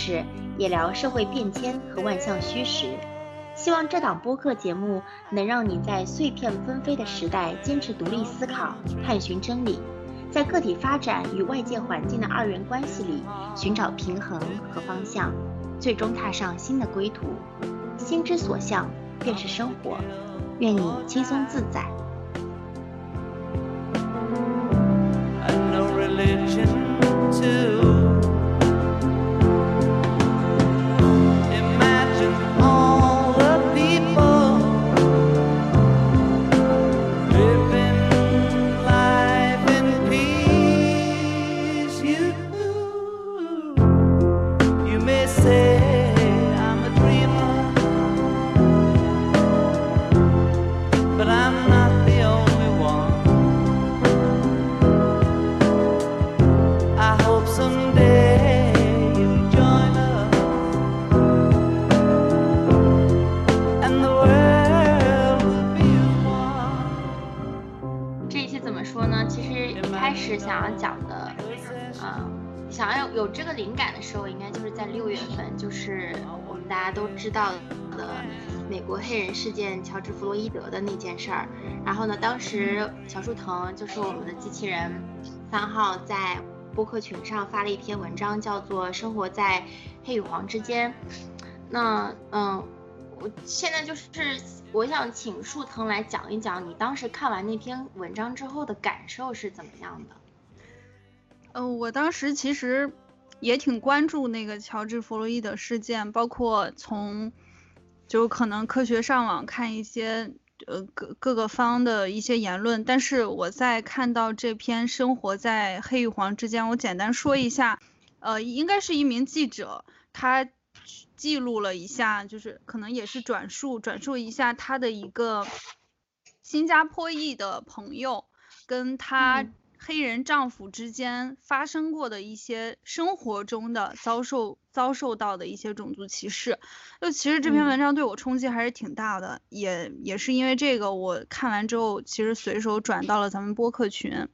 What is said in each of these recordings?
事，也聊社会变迁和万象虚实。希望这档播客节目能让你在碎片纷飞的时代坚持独立思考，探寻真理，在个体发展与外界环境的二元关系里寻找平衡和方向，最终踏上新的归途。心之所向，便是生活。愿你轻松自在。religion. 想要讲的，嗯、想要有有这个灵感的时候，应该就是在六月份，就是我们大家都知道的美国黑人事件乔治·弗洛伊德的那件事儿。然后呢，当时小树藤就是我们的机器人三号在播客群上发了一篇文章，叫做《生活在黑与黄之间》。那嗯，我现在就是我想请树藤来讲一讲你当时看完那篇文章之后的感受是怎么样的。呃，我当时其实也挺关注那个乔治·弗洛伊德事件，包括从就可能科学上网看一些呃各各个方的一些言论，但是我在看到这篇《生活在黑与黄之间》，我简单说一下，呃，应该是一名记者，他记录了一下，就是可能也是转述转述一下他的一个新加坡裔的朋友跟他黑人丈夫之间发生过的一些生活中的遭受遭受到的一些种族歧视。就其实这篇嗯文章对我冲击还是挺大的，也也是因为这个，我看完之后其实随手转到了咱们播客群。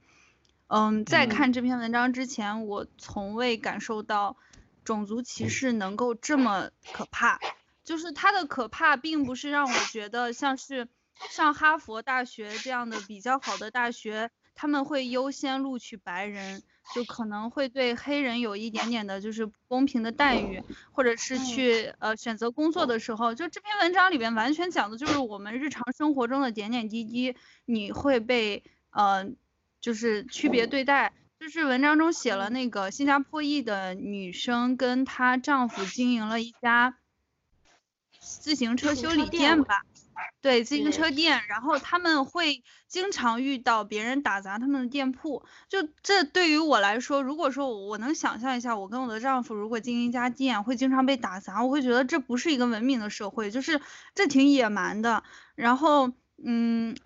嗯，在嗯看这篇文章之前，我从未感受到种族歧视能够这么可怕。就是它的可怕，并不是让我觉得像是上哈佛大学这样的比较好的大学，他们会优先录取白人，就可能会对黑人有一点点的就是不公平的待遇，或者是去呃选择工作的时候，就这篇文章里边完全讲的就是我们日常生活中的点点滴滴，你会被呃就是区别对待。就是文章中写了那个新加坡裔的女生跟她丈夫经营了一家自行车修理店吧，对，自行车店，然后他们会经常遇到别人打砸他们的店铺，就这对于我来说，如果说我我能想象一下，我跟我的丈夫如果经营一家店会经常被打砸，我会觉得这不是一个文明的社会，就是这挺野蛮的。然后，嗯，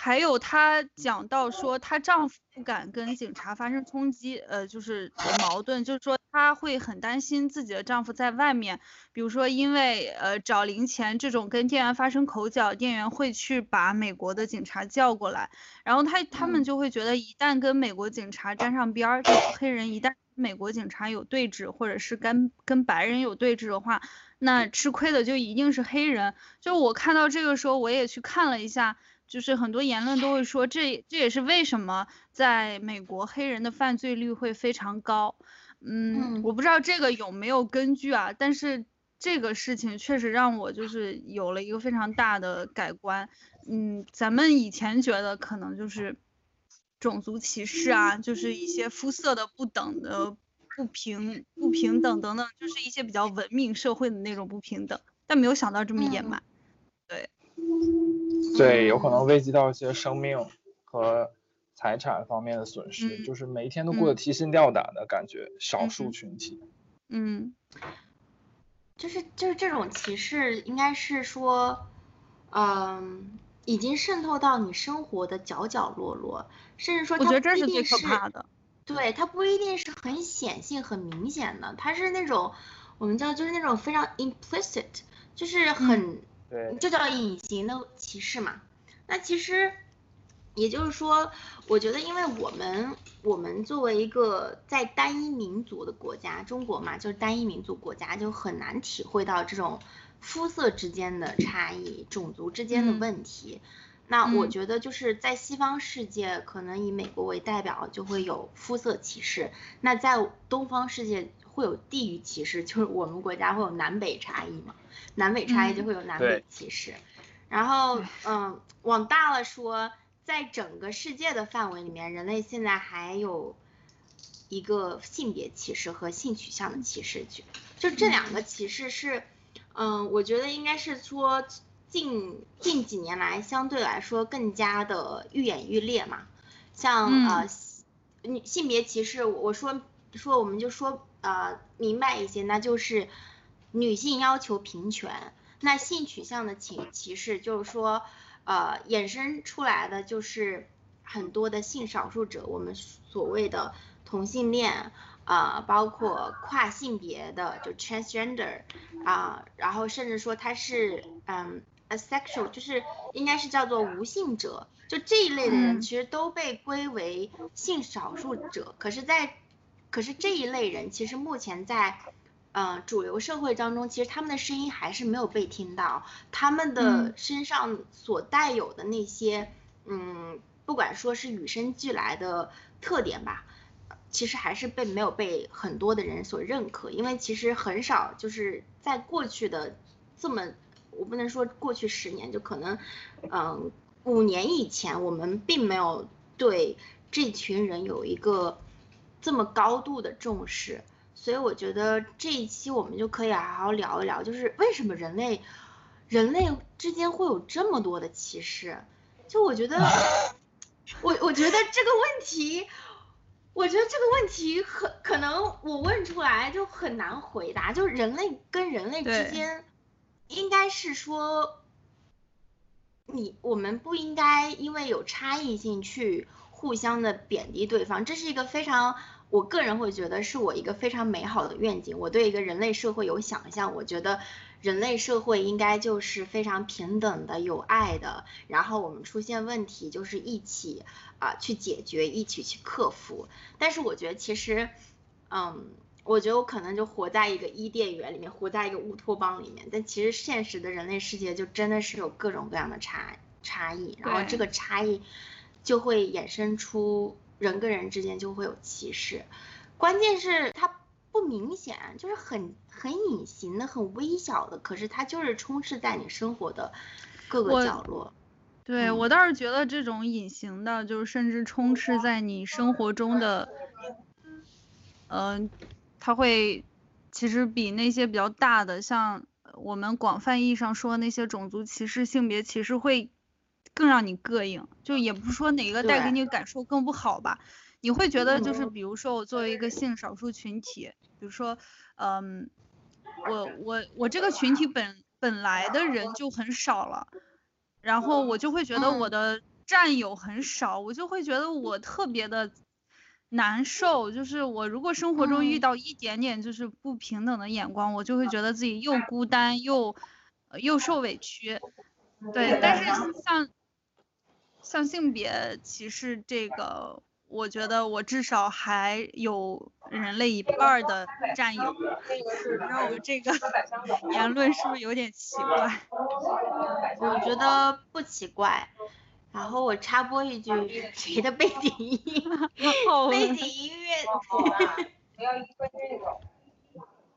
还有她讲到说，她丈夫不敢跟警察发生冲击，呃，就是矛盾，就是说她会很担心自己的丈夫在外面，比如说因为呃找零钱这种跟店员发生口角，店员会去把美国的警察叫过来，然后她他们嗯就会觉得一旦跟美国警察沾上边儿，这黑人一旦跟美国警察有对峙，或者是跟跟白人有对峙的话，那吃亏的就一定是黑人。就我看到这个时候，我也去看了一下，就是很多言论都会说，这这也是为什么在美国黑人的犯罪率会非常高。嗯，嗯我不知道这个有没有根据啊，但是这个事情确实让我就是有了一个非常大的改观。嗯，咱们以前觉得可能就是种族歧视啊，就是一些肤色的不等的不平不平等等等，就是一些比较文明社会的那种不平等，但没有想到这么野嗯蛮。对，有可能危及到一些生命和财产方面的损失，嗯。就是每一天都过得嗯。提心吊胆的感觉，少数嗯群体。嗯，就是就是这种歧视，应该是说，嗯，已经渗透到你生活的角角落落，甚至说我觉得这它不一是最可定是怕的。对，它不一定是很显性、很明显的，它是那种我们叫就是那种非常 implicit，就是很、对，就叫隐形的歧视嘛。那其实也就是说，我觉得因为我们我们作为一个在单一民族的国家，中国嘛，就是单一民族国家，就很难体会到这种肤色之间的差异、种族之间的嗯。问题。那我嗯。觉得就是在西方世界，可能以美国为代表，就会有肤色歧视；那在东方世界会有地域歧视，就是我们国家会有南北差异嘛，南北差异就嗯会有南北歧视。然后，嗯，往大了说，在整个世界的范围里面，人类现在还有一个性别歧视和性取向的歧视，就就这两个歧视是，嗯，我觉得应该是说近近几年来相对来说更加的愈演愈烈嘛，像呃女性别歧视，我说说我们就说呃明白一些，那就是女性要求平权。那性取向的歧歧视就是说，呃，衍生出来的就是很多的性少数者，我们所谓的同性恋，呃，包括跨性别的就 transgender，啊、然后甚至说他是嗯 asexual，就是应该是叫做无性者，就这一类的人嗯其实都被归为性少数者，可是在，可是这一类人其实目前在。呃，主流社会当中，其实他们的声音还是没有被听到，他们的嗯身上所带有的那些，嗯，不管说是与生俱来的特点吧，其实还是被没有被很多的人所认可，因为其实很少就是在过去的这么，我不能说过去十年，就可能，嗯，五年以前，我们并没有对这群人有一个这么高度的重视。所以我觉得这一期我们就可以好好聊一聊，就是为什么人类人类之间会有这么多的歧视？就我觉得，我我觉得这个问题，我觉得这个问题很可能我问出来就很难回答。就人类跟人类之间，应该是说，你我们不应该因为有差异性去互相的贬低对方，这是一个非常。我个人会觉得是我一个非常美好的愿景。我对一个人类社会有想象，我觉得人类社会应该就是非常平等的、有爱的。然后我们出现问题就是一起啊、去解决，一起去克服。但是我觉得其实，嗯，我觉得我可能就活在一个伊甸园里面，活在一个乌托邦里面。但其实现实的人类世界就真的是有各种各样的差差异，然后这个差异就会衍生出。人跟人之间就会有歧视，关键是它不明显，就是很很隐形的、很微小的，可是它就是充斥在你生活的各个角落。对嗯我倒是觉得这种隐形的，就是甚至充斥在你生活中的，嗯、它会其实比那些比较大的，像我们广泛意义上说那些种族歧视、性别歧视会更让你膈应。就也不是说哪个带给对你感受更不好吧，你会觉得就是嗯比如说我作为一个性少数群体，比如说，嗯，我我我这个群体本本来的人就很少了。然后我就会觉得我嗯的战友很少，我就会觉得我特别的难受。就是我如果生活中遇嗯到一点点就是不平等的眼光，我就会觉得自己又孤单又呃又受委屈。对，但是像像性别歧视这个，我觉得我至少还有人类一半儿的战友。不知道我这个 言论是不是有点奇怪？我觉得不奇怪。然后我插播一句，谁的背景音？好背景音乐。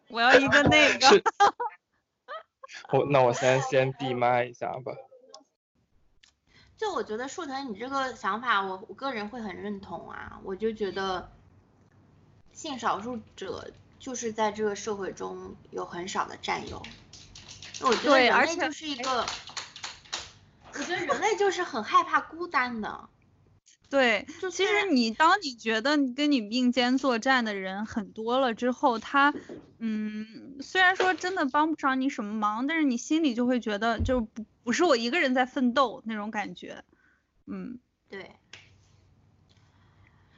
我要一个那个。是，我那我先先闭麦一下吧。就我觉得树藤，你这个想法我，我个人会很认同啊。我就觉得，性少数者就是在这个社会中有很少的占有。我觉得人类就是一个，我觉得人类就是很害怕孤单的。对，其就是实你当你觉得跟你并肩作战的人很多了之后，他，嗯，虽然说真的帮不上你什么忙，但是你心里就会觉得就不不是我一个人在奋斗那种感觉，嗯，对，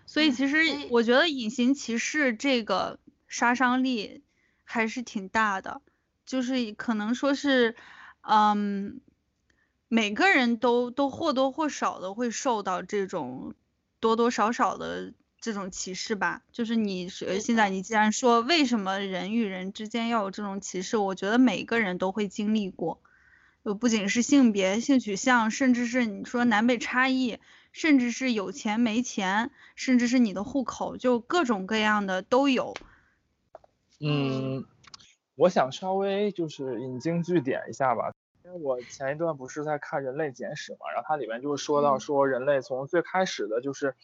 所以嗯其实我觉得隐形骑士这个杀伤力还是挺大的，就是可能说是，嗯，每个人都都或多或少的会受到这种多多少少的这种歧视吧。就是你是现在你既然说为什么人与人之间要有这种歧视，我觉得每个人都会经历过。就，不仅是性别、性取向，甚至是你说南北差异，甚至是有钱没钱，甚至是你的户口，就各种各样的都有。嗯，我想稍微就是引经据典一下吧，我前一段不是在看《人类简史》嘛，然后它里面就说到嗯说人类从最开始的就是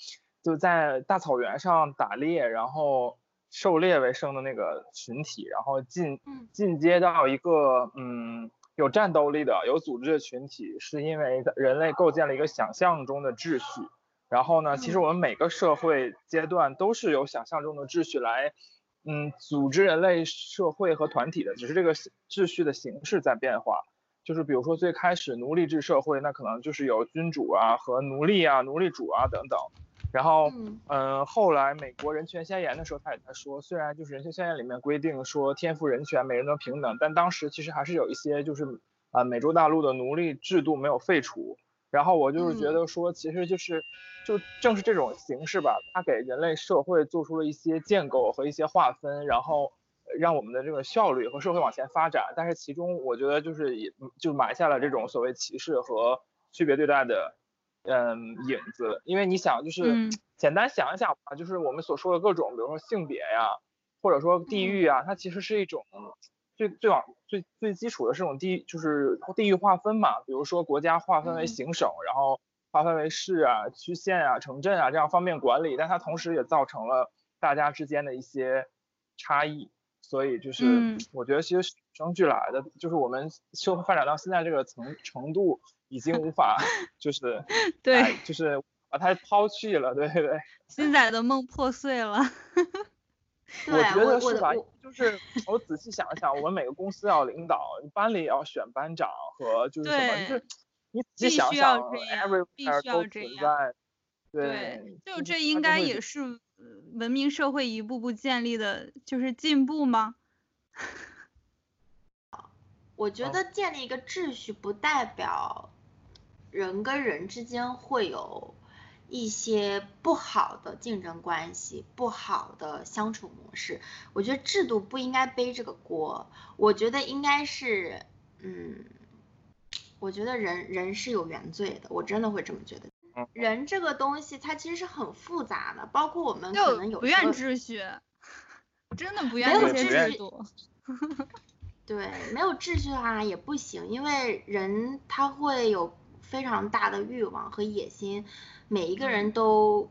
就在大草原上打猎，然后狩猎为生的那个群体，然后进嗯进阶到一个嗯有战斗力的有组织的群体，是因为人类构建了一个想象中的秩序。然后呢，其实嗯我们每个社会阶段都是由想象中的秩序来嗯，组织人类社会和团体的，只是这个秩序的形式在变化。就是比如说最开始奴隶制社会，那可能就是有君主啊和奴隶啊、奴隶主啊等等。然后，嗯嗯，后来美国人权宣言的时候，他也在说，虽然就是人权宣言里面规定说天赋人权，每人都平等，但当时其实还是有一些就是啊、美洲大陆的奴隶制度没有废除。然后我就是觉嗯得说，其实就是就正是这种形式吧，它给人类社会做出了一些建构和一些划分，然后呃让我们的这个效率和社会往前发展。但是其中我觉得就是也就埋下了这种所谓歧视和区别对待的嗯影子。因为你想，就是嗯 简单想一想吧，就是我们所说的各种，比如说性别呀，或者说地域啊，它其实是一种最最往最最基础的这种地就是地域划分嘛，比如说国家划分为嗯行省，然后划分为市啊、区县啊、城镇啊，这样方便管理，但它同时也造成了大家之间的一些差异。所以就是嗯我觉得其实与生俱来的，就是我们社会发展到现在这个层程度，已经无法就是 对哎就是把它抛弃了，对对对。新仔的梦破碎了。我觉得是吧？就是 我仔细想一想，我们每个公司要领导，班里也要选班长和就是什么，就是你仔细想必须要想这样必，everywhere 须要都这样存在。对，就就是这应该也是呃文明社会一步步建立的，就是进步吗？我觉得建立一个秩序不代表人跟人之间会有一些不好的竞争关系、不好的相处模式。我觉得制度不应该背这个锅，我觉得应该是，嗯，我觉得人人是有原罪的，我真的会这么觉得。人这个东西它其实是很复杂的，包括我们可能有不愿时候秩序，真的不没有愿这些秩序。对，没有秩序的话也不行，因为人他会有非常大的欲望和野心，每一个人都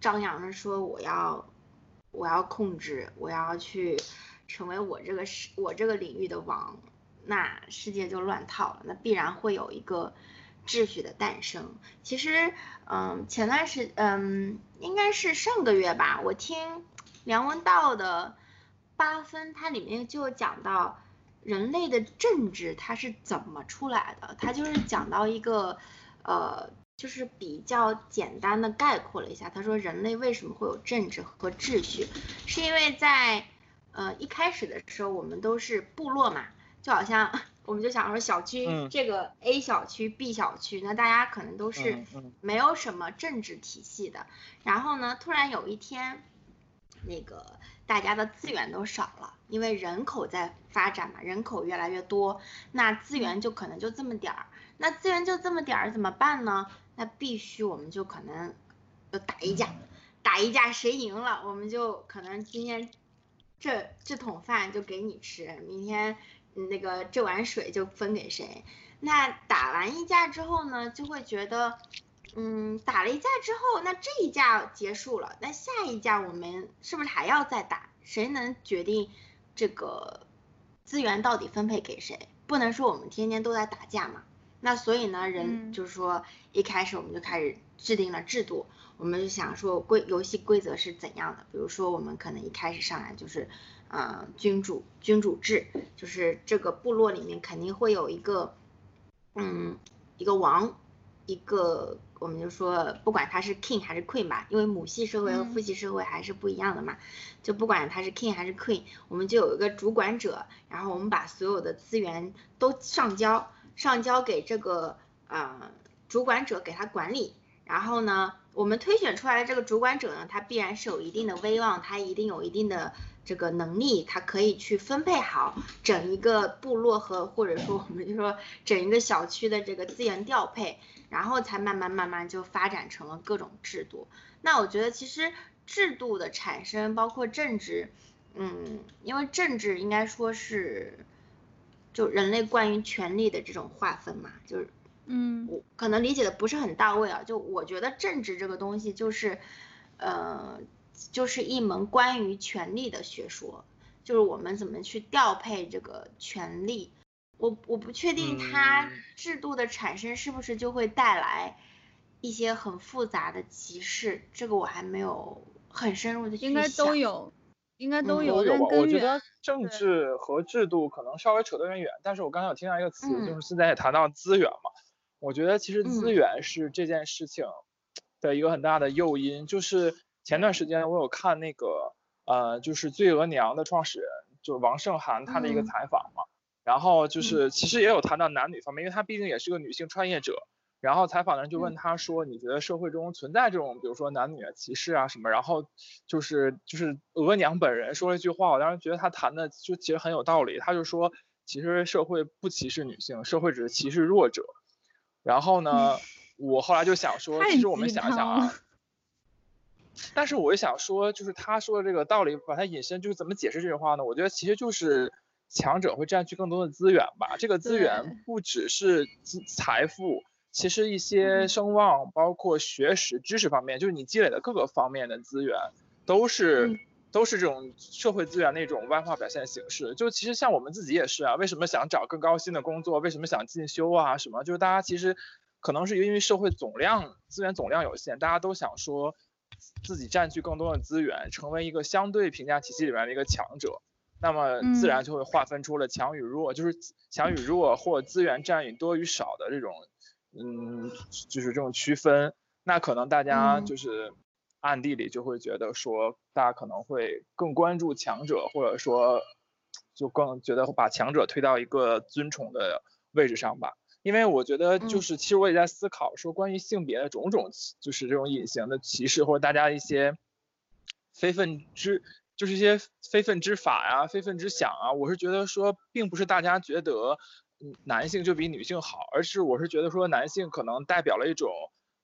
张扬着说我要，我要控制，我要去成为我这个世我这个领域的王，那世界就乱套了，那必然会有一个秩序的诞生。其实，嗯，前段时，嗯，应该是上个月吧，我听梁文道的八分，它里面就讲到人类的政治它是怎么出来的，它就是讲到一个，呃，就是比较简单的概括了一下，他说人类为什么会有政治和秩序，是因为在呃一开始的时候我们都是部落嘛，就好像我们就想说小区、嗯。这个 A 小区 B 小区，那大家可能都是没有什么政治体系的，然后呢，突然有一天，那个大家的资源都少了，因为人口在发展嘛，人口越来越多，那资源就可能就这么点儿，那资源就这么点儿怎么办呢？那必须我们就可能就打一架，打一架谁赢了，我们就可能今天这这桶饭就给你吃，明天嗯那个这碗水就分给谁。那打完一架之后呢，就会觉得，嗯，打了一架之后，那这一架结束了，那下一架我们是不是还要再打？谁能决定这个资源到底分配给谁？不能说我们天天都在打架嘛。那所以呢，人嗯就是说，一开始我们就开始制定了制度，我们就想说规游戏规则是怎样的，比如说我们可能一开始上来就是，呃，君主君主制，就是这个部落里面肯定会有一个，嗯，一个王，一个。我们就说，不管他是 king 还是 queen 吧，因为母系社会和父系社会还是不一样的嘛。就不管他是 king 还是 queen，我们就有一个主管者，然后我们把所有的资源都上交，上交给这个呃主管者给他管理。然后呢，我们推选出来的这个主管者呢，他必然是有一定的威望，他一定有一定的这个能力，他可以去分配好整一个部落和或者说我们就说整一个小区的这个资源调配。然后才慢慢慢慢就发展成了各种制度。那我觉得其实制度的产生，包括政治，嗯，因为政治应该说是就人类关于权力的这种划分嘛，就是，嗯，我可能理解的不是很到位啊。就我觉得政治这个东西就是，呃，就是一门关于权力的学说，就是我们怎么去调配这个权力。我我不确定它制度的产生是不是就会带来一些很复杂的歧视，这个我还没有很深入的去应该都有，应该都有。有吧？我觉得政治和制度可能稍微扯得有点远，但是我刚才有听到一个词，就是现在也谈到资源嘛。我觉得其实资源是这件事情的一个很大的诱因。就是前段时间我有看那个呃，就是醉额娘的创始人，就是王胜涵他的一个采访嘛。然后就是，其实也有谈到男女方面，因为她毕竟也是个女性创业者。然后采访的人就问他说：“你觉得社会中存在这种，比如说男女歧视啊什么？”然后就是就是额娘本人说了一句话，我当时觉得他谈的就其实很有道理。他就说：“其实社会不歧视女性，社会只是歧视弱者。”然后呢，我后来就想说，其实我们想想啊，但是我就想说，就是他说的这个道理，把它引申，就是怎么解释这句话呢？我觉得其实就是。强者会占据更多的资源吧，这个资源不只是资财富，其实一些声望，包括学识、知识方面，就是你积累的各个方面的资源，都是都是这种社会资源的一种外化表现形式。就其实像我们自己也是啊，为什么想找更高薪的工作？为什么想进修啊？什么？就是大家其实可能是因为社会总量资源总量有限，大家都想说自己占据更多的资源，成为一个相对评价体系里面的一个强者。那么自然就会划分出了强与弱，就是强与弱或资源占与多与少的这种，嗯，就是这种区分。那可能大家就是暗地里就会觉得说，大家可能会更关注强者，或者说就更觉得把强者推到一个尊崇的位置上吧。因为我觉得就是，其实我也在思考说，关于性别的种种，就是这种隐形的歧视，或者大家一些非分之。就是一些非分之法呀、非分之想啊，我是觉得说，并不是大家觉得男性就比女性好，而是我是觉得说，男性可能代表了一种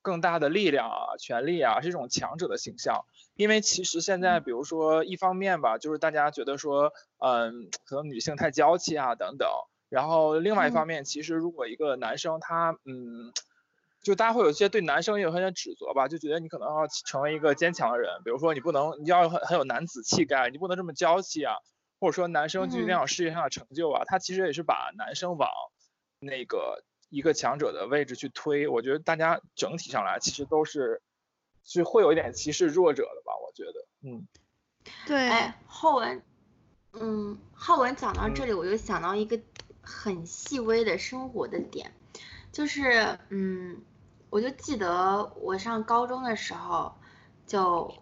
更大的力量啊、权力啊，是一种强者的形象。因为其实现在，比如说一方面吧，就是大家觉得说，嗯，可能女性太娇气啊等等，然后另外一方面，其实如果一个男生他，嗯。就大家会有一些对男生也有很些指责吧，就觉得你可能要成为一个坚强的人，比如说你不能，你要很很有男子气概，你不能这么娇气啊，或者说男生就一定要有事业上的成就啊，他其实也是把男生往那个一个强者的位置去推。我觉得大家整体上来其实都是是会有一点歧视弱者的吧，我觉得，嗯，对，哎，浩文，嗯，浩文讲到这里，我就想到一个很细微的生活的点，就是，嗯。我就记得我上高中的时候，就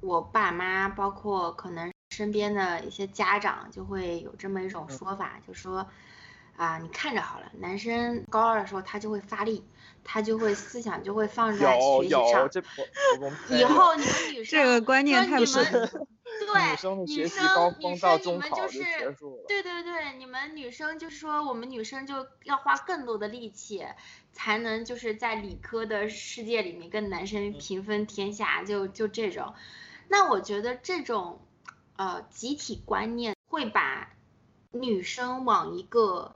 我爸妈，包括可能身边的一些家长，就会有这么一种说法，就说啊，你看着好了，男生高二的时候他就会发力，他就会思想就会放在学习上。以后你们女生，这个观念太不是。对，女生的学习高峰到中考就结束了。对对对，你们女生就是说，我们女生就要花更多的力气，才能就是在理科的世界里面跟男生平分天下，就就这种。那我觉得这种呃集体观念会把女生往一个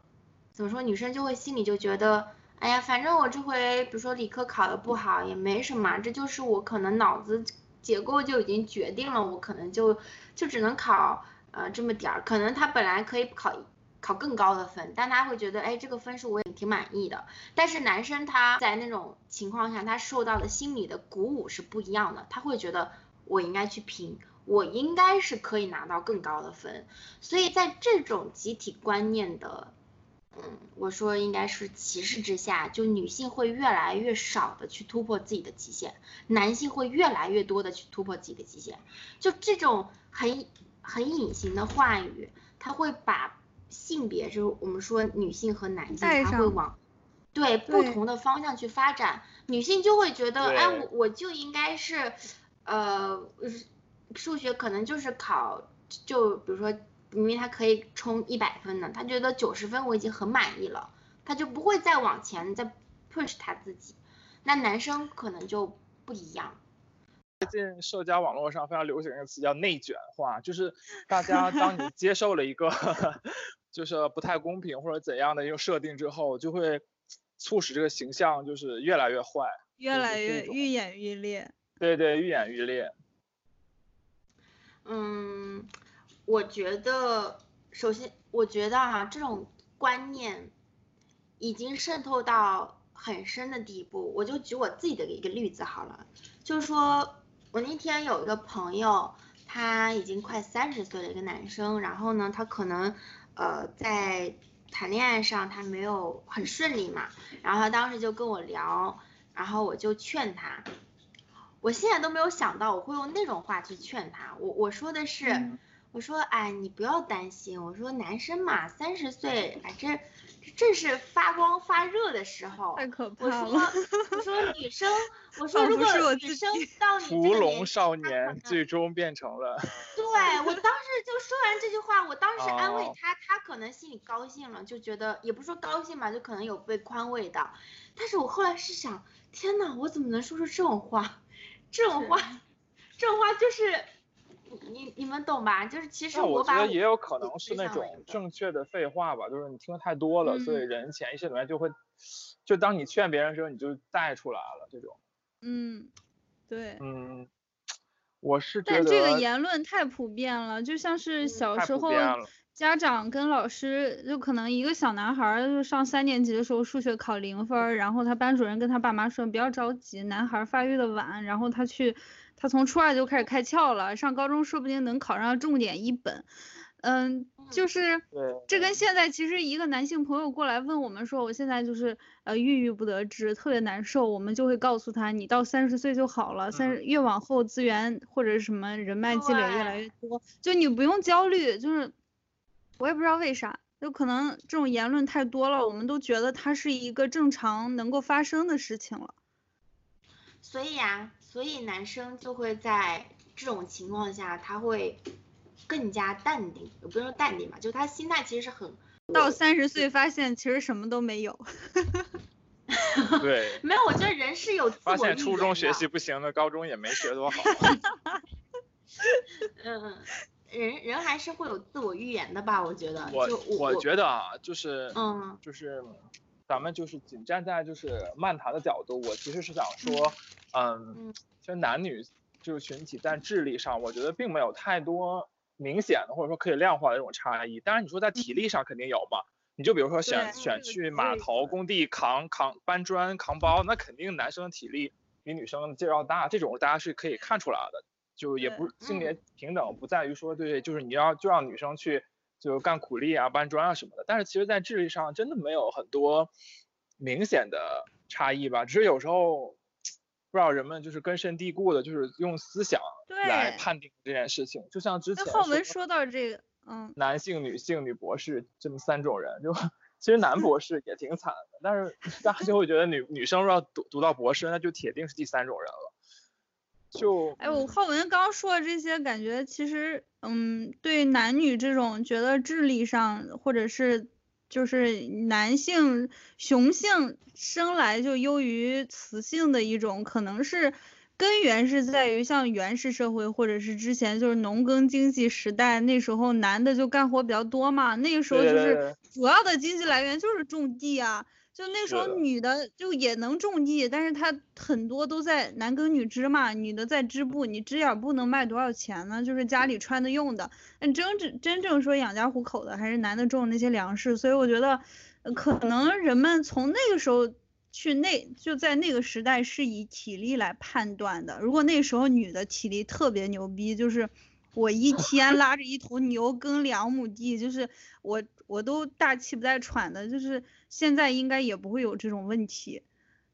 怎么说？女生就会心里就觉得，哎呀，反正我这回比如说理科考的不好也没什么，这就是我可能脑子。结构就已经决定了，我可能就就只能考呃这么点儿，可能他本来可以考考更高的分，但他会觉得，哎，这个分数我也挺满意的。但是男生他在那种情况下，他受到的心理的鼓舞是不一样的，他会觉得我应该去拼，我应该是可以拿到更高的分。所以在这种集体观念的，嗯，我说应该是歧视之下，就女性会越来越少的去突破自己的极限，男性会越来越多的去突破自己的极限。就这种很很隐形的话语，他会把。性别就是我们说女性和男性，他会往对不同的方向去发展。女性就会觉得，哎，我我就应该是，呃，数学可能就是考，就比如说明明他可以冲一百分的，他觉得九十分我已经很满意了，他就不会再往前再 push 他自己。那男生可能就不一样。最近社交网络上非常流行一个词叫内卷化，就是大家 当你接受了一个。就是不太公平或者怎样的一个设定之后，就会促使这个形象就是越来越坏，越来越愈演愈烈。对对，愈演愈烈。嗯，我觉得首先，我觉得哈，这种观念已经渗透到很深的地步。我就举我自己的一个例子好了，就是说我那天有一个朋友，他已经快三十岁了，一个男生，然后呢，他可能。呃，在谈恋爱上他没有很顺利嘛，然后他当时就跟我聊，然后我就劝他，我现在都没有想到我会用那种话去劝他，我我说的是，我说哎你不要担心，我说男生嘛三十岁哎这。正是发光发热的时候，太可怕了。我说，我说女生，我说如果女生到你这个年少年，最终变成了。对我当时就说完这句话，我当时安慰他，他可能心里高兴了，就觉得也不说高兴吧，就可能有被宽慰到。但是我后来是想，天呐，我怎么能说出这种话？这种话，这种话就是。你你们懂吧？就是其实我觉得也有可能是那种正确的废话吧，就是你听的太多了，所以人潜意识里面就会，就当你劝别人的时候，你就带出来了这种。嗯，对。嗯，我是觉得。但这个言论太普遍了，就像是小时候家长跟老师，就可能一个小男孩就上三年级的时候数学考零分，然后他班主任跟他爸妈说不要着急，男孩发育的晚，然后他去。他从初二就开始开窍了，上高中说不定能考上重点一本。嗯，就是这跟现在其实一个男性朋友过来问我们说，我现在就是呃郁郁不得志，特别难受，我们就会告诉他，你到三十岁就好了，三十越往后资源或者什么人脉积累越来越多，就你不用焦虑，就是我也不知道为啥，就可能这种言论太多了，我们都觉得它是一个正常能够发生的事情了。所以呀。所以男生就会在这种情况下，他会更加淡定，也不说淡定吧，就他心态其实是很。到三十岁发现其实什么都没有。对。没有，我觉得人是有自我发现初中学习不行的，高中也没学多好。嗯，人人还是会有自我预言的吧？我觉得。我我觉得啊，就是嗯，就是。咱们就是仅站在就是漫谈的角度，我其实是想说，嗯，其实男女就是群体在智力上，我觉得并没有太多明显的或者说可以量化的这种差异。当然你说在体力上肯定有嘛，你就比如说选选去码头工地扛扛搬砖扛包，那肯定男生的体力比女生劲儿要大，这种大家是可以看出来的。就也不性别平等不在于说对，就是你要就让女生去。就干苦力啊、搬砖啊什么的，但是其实，在智力上真的没有很多明显的差异吧。只是有时候不知道人们就是根深蒂固的，就是用思想来判定这件事情。就像之前浩文说到这个，嗯，男性、女性、女博士这么三种人，就其实男博士也挺惨的，但是大家就会觉得女女生要读读到博士，那就铁定是第三种人了。就哎，我浩文刚刚说的这些，感觉其实，嗯，对男女这种觉得智力上，或者是就是男性雄性生来就优于雌性的一种，可能是根源是在于像原始社会，或者是之前就是农耕经济时代，那时候男的就干活比较多嘛，那个时候就是主要的经济来源就是种地啊。就那时候女的就也能种地，但是她很多都在男耕女织嘛，女的在织布，你织点布能卖多少钱呢？就是家里穿的用的。那真正真正说养家糊口的，还是男的种那些粮食。所以我觉得，呃可能人们从那个时候去那就在那个时代是以体力来判断的。如果那时候女的体力特别牛逼，就是我一天拉着一头牛耕两亩地，就是我我都大气不带喘的，就是现在应该也不会有这种问题，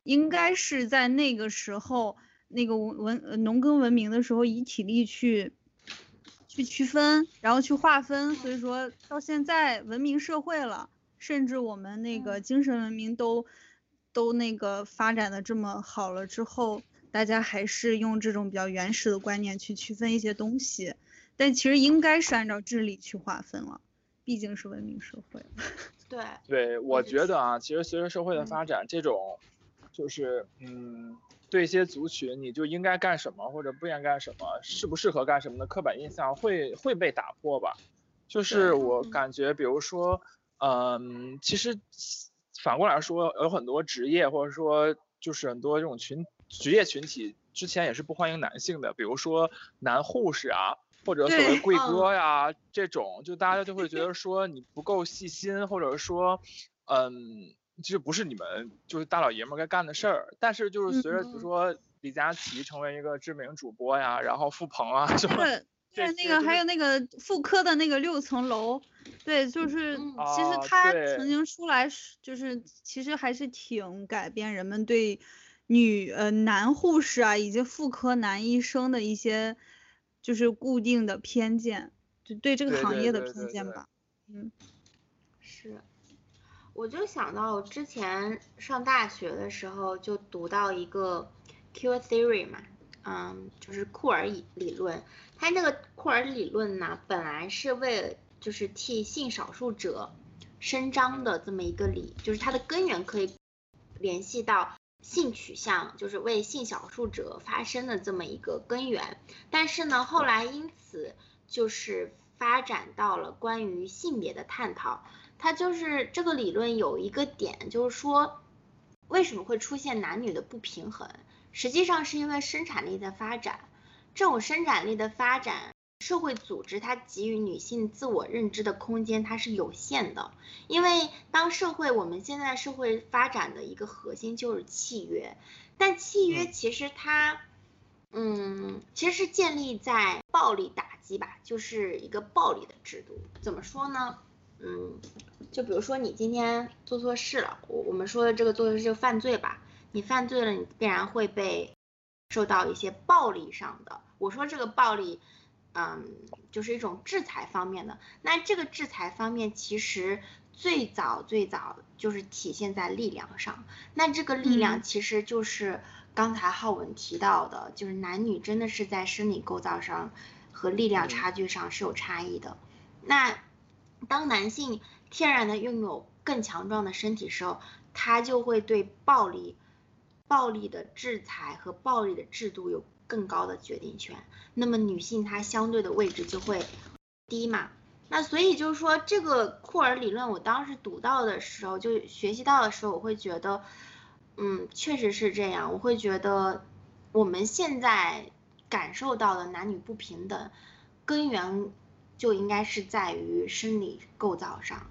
应该是在那个时候那个文文呃农耕文明的时候以体力去去区分，然后去划分，所以说到现在文明社会了，甚至我们那个精神文明都都那个发展的这么好了之后，大家还是用这种比较原始的观念去区分一些东西，但其实应该是按照智力去划分了，毕竟是文明社会。对，对，我觉得啊，其实随着社会的嗯发展，这种就是嗯，对一些族群你就应该干什么或者不应该干什么，适不适合干什么的刻板印象会会被打破吧。就是我嗯感觉，比如说，嗯，其实反过来说，有很多职业或者说就是很多这种群职业群体之前也是不欢迎男性的，比如说男护士啊，或者所谓贵嗯。哥呀、这种，就大家就会觉得说你不够细心，或者说，嗯，其实不是你们就是大老爷们儿该干的事儿。但是就是随着比如嗯。说李佳琦成为一个知名主播呀，然后付鹏啊 什么，对，那个还有那个妇科的那个六层楼，对，就是嗯。其实啊他曾。经出来就是其实还是挺改变人们对女呃男护士啊以及妇科男医生的一些就是固定的偏见，就对这个行业的对对对偏见吧。嗯，是，我就想到我之前上大学的时候就读到一个 Q theory 嘛，嗯，就是库尔理理论。它那个库尔理论呢，本来是为了就是替性少数者伸张的这么一个理，就是它的根源可以联系到性取向，就是为性少数者发声的这么一个根源。但是呢，后来因此就是发展到了关于性别的探讨。它就是这个理论有一个点，就是说为什么会出现男女的不平衡，实际上是因为生产力的发展。这种生产力的发展，社会组织它给予女性自我认知的空间它是有限的，因为当社会我们现在社会发展的一个核心就是契约，但契约嗯其实它。嗯，其实是建立在暴力打击吧，就是一个暴力的制度。怎么说呢？嗯，就比如说你今天做错事了，我我们说的这个做错事就犯罪吧，你犯罪了，你必然会被受到一些暴力上的。我说这个暴力，嗯，就是一种制裁方面的。那这个制裁方面其实最早最早就是体现在力量上。那这个力量嗯其实就是刚才浩文提到的，就是男女真的是在生理构造上和力量嗯差距上是有差异的。那当男性天然的拥有更强壮的身体时候，他就会对暴力、暴力的制裁和暴力的制度有更高的决定权。那么女性她相对的位置就会低嘛。那所以就是说，这个库尔理论，我当时读到的时候，就学习到的时候，我会觉得，嗯，确实是这样。我会觉得，我们现在感受到的男女不平等，根源就应该是在于生理构造上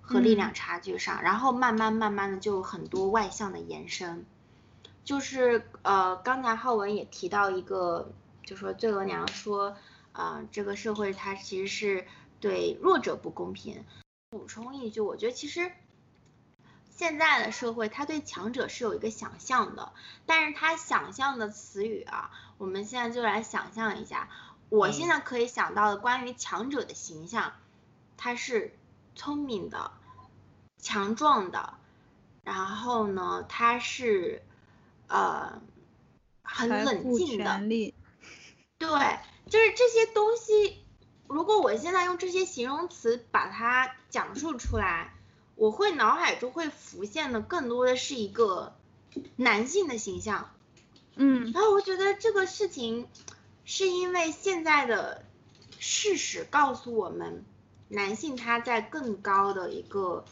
和力量嗯差距上，然后慢慢慢慢的就有很多外向的延伸。就是呃，刚才浩文也提到一个，就说醉额娘说，呃，这个社会它其实是对弱者不公平。补充一句，我觉得其实现在的社会，它对强者是有一个想象的，但是他想象的词语啊，我们现在就来想象一下，我现嗯。在可以想到的关于强者的形象，他是聪明的、强壮的，然后呢，他是呃很、冷静的，对，就是这些东西，如果我现在用这些形容词把它讲述出来，我会脑海中会浮现的更多的是一个男性的形象，嗯。然后我觉得这个事情是因为现在的事实告诉我们，男性他在更高的一个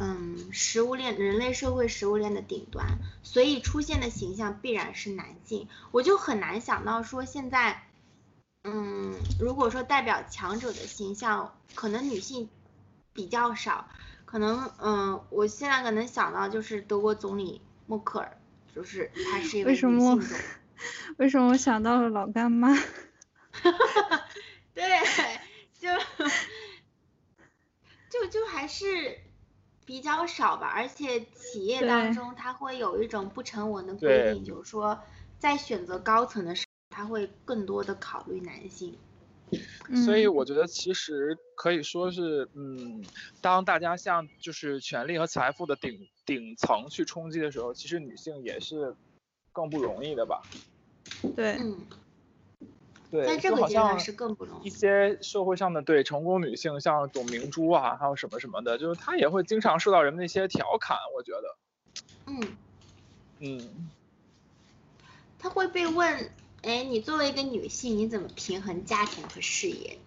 嗯，食物链人类社会食物链的顶端，所以出现的形象必然是男性。我就很难想到说现在，嗯，如果说代表强者的形象，可能女性比较少，可能嗯，我现在可能想到就是德国总理默克尔，就是她是一位女性总理。为什么我想到了老干妈？对，就 就就还是比较少吧，而且企业当中它会有一种不成文的规定，就是说在选择高层的时候，他会更多的考虑男性。所以我觉得其实可以说是，嗯，当大家向就是权力和财富的顶顶层去冲击的时候，其实女性也是更不容易的吧。对，嗯，对，在这个阶段是更不容易。一些社会上的对成功女性，像董明珠啊，还有什么什么的，就是她也会经常受到人们的一些调侃，我觉得。嗯。嗯。她会被问，哎，你作为一个女性，你怎么平衡家庭和事业？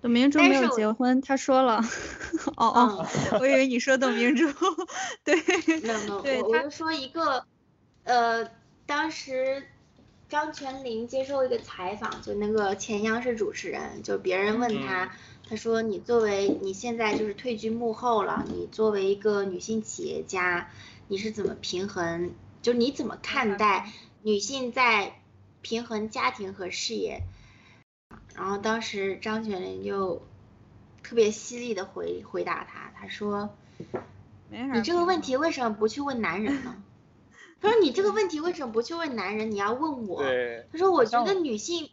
董明珠没有结婚，她说了。哦哦，我以为你说董明珠。对。没有没有，我我就说一个，呃。当时张泉灵接受一个采访，就那个前央视主持人，就别人问他，他说你作为你现在就是退居幕后了，你作为一个女性企业家，你是怎么平衡？就你怎么看待女性在平衡家庭和事业？然后当时张泉灵就特别犀利的回回答他，他说，你这个问题为什么不去问男人呢？他说：“你这个问题为什么不去问男人？你要问我。”他说：“我觉得女性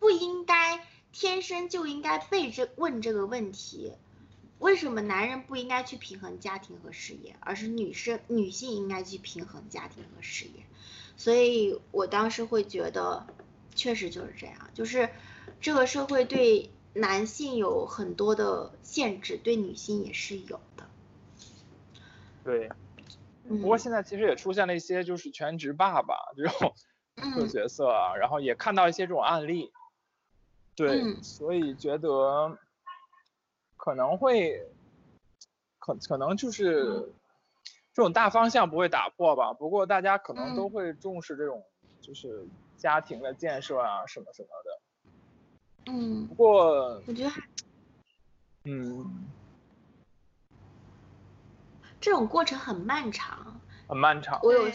不应该天生就应该被这问这个问题，为什么男人不应该去平衡家庭和事业，而是女生女性应该去平衡家庭和事业？”所以我当时会觉得，确实就是这样，就是这个社会对男性有很多的限制，对女性也是有的。对。不过现在其实也出现了一些就是全职爸爸这种角色啊，然后也看到一些这种案例，对，所以觉得可能会可可能就是这种大方向不会打破吧。不过大家可能都会重视这种就是家庭的建设啊什么什么的。嗯。不过我觉得，嗯。这种过程很漫长，很漫长。我有，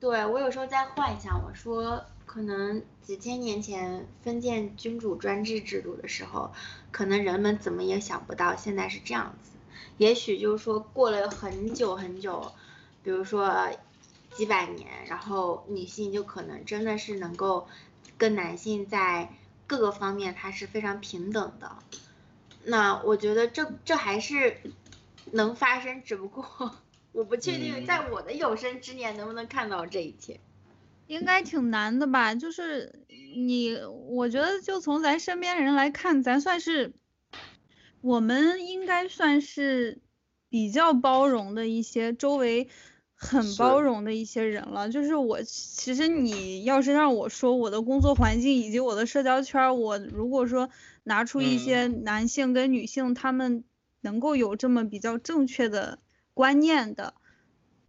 对我有时候在幻想，我说可能几千年前封建君主专制制度的时候，可能人们怎么也想不到现在是这样子。也许就是说过了很久很久，比如说几百年，然后女性就可能真的是能够跟男性在各个方面它是非常平等的。那我觉得这这还是。能发生，只不过我不确定在我的有生之年能不能看到这一天，应该挺难的吧？就是你，我觉得就从咱身边人来看，咱算是，我们应该算是比较包容的一些，周围很包容的一些人了。就是我，其实你要是让我说我的工作环境以及我的社交圈，我如果说拿出一些男性跟女性他们。能够有这么比较正确的观念的，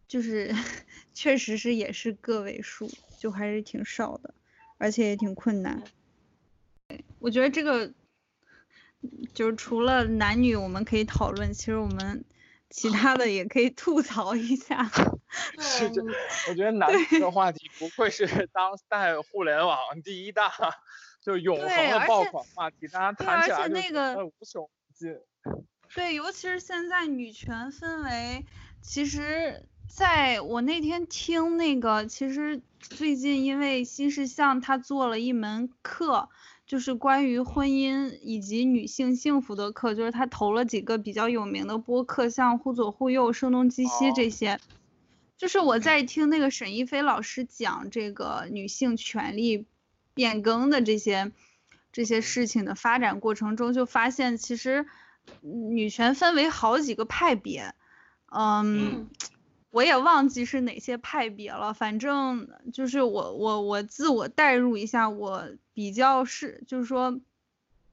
就是 确实是也是个位数，就还是挺少的，而且也挺困难。我觉得这个就是除了男女我们可以讨论，其实我们其他的也可以吐槽一下。是这，我觉得男女的 话题不愧是当代互联网第一大，就永恒的爆款话题，大家谈起来就无穷无尽。对，尤其是现在女权氛围，其实在我那天听那个，其实最近因为新事项他做了一门课，就是关于婚姻以及女性幸福的课，就是他投了几个比较有名的播客，像忽左忽右、声东击西这些。就是我在听那个沈一飞老师讲这个女性权利变更的这些这些事情的发展过程中，就发现其实。女权分为好几个派别，嗯，我也忘记是哪些派别了。反正就是我我我自我代入一下，我比较是就是说，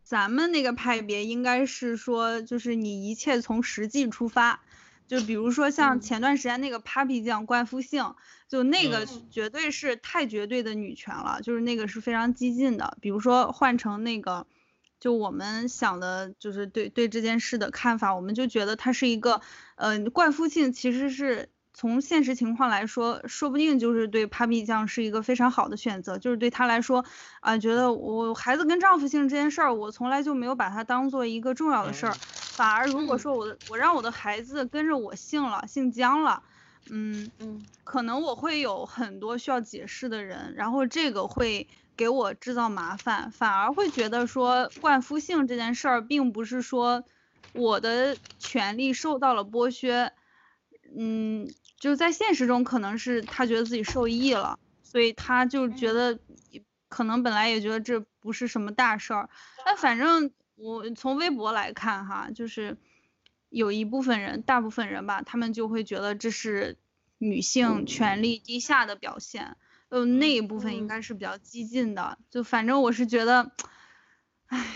咱们那个派别应该是说，就是你一切从实际出发，就比如说像嗯前段时间那个 Papi 酱冠夫姓，就那个嗯绝对是太绝对的女权了，就是那个是非常激进的。比如说换成那个，就我们想的，就是对对这件事的看法，我们就觉得它是一个，呃，冠夫姓其实是从现实情况来说，说不定就是对 Papi 酱是一个非常好的选择，就是对她来说，啊、觉得我孩子跟丈夫姓这件事儿，我从来就没有把它当做一个重要的事儿，反而如果嗯。说我的我让我的孩子跟着我姓了，姓姜了，嗯，嗯。可能我会有很多需要解释的人，然后这个会给我制造麻烦，反而会觉得说灌夫姓这件事儿，并不是说我的权利受到了剥削，嗯，就在现实中可能是他觉得自己受益了，所以他就觉得可能本来也觉得这不是什么大事儿，但反正我从微博来看哈，就是有一部分人，大部分人吧，他们就会觉得这是女性权利低下的表现，呃，那一部分应嗯该是比较激进的，就反正我是觉得，唉，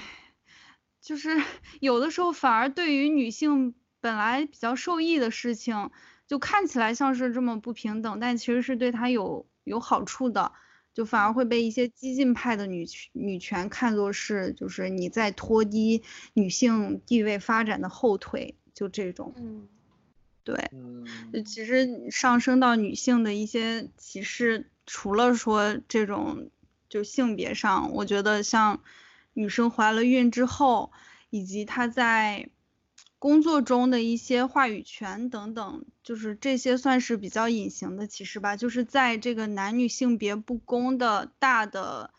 就是 有的时候反而对于女性本来比较受益的事情，就看起来像是这么不平等，但其实是对她有有好处的。就反而会被一些激进派的女权女权看作是就是你在拖低女性地位发展的后腿，就这种。嗯对，其实上升到女性的一些歧视，除了说这种就性别上，我觉得像女生怀了孕之后，以及她在工作中的一些话语权等等，就是这些算是比较隐形的歧视吧，就是在这个男女性别不公的大的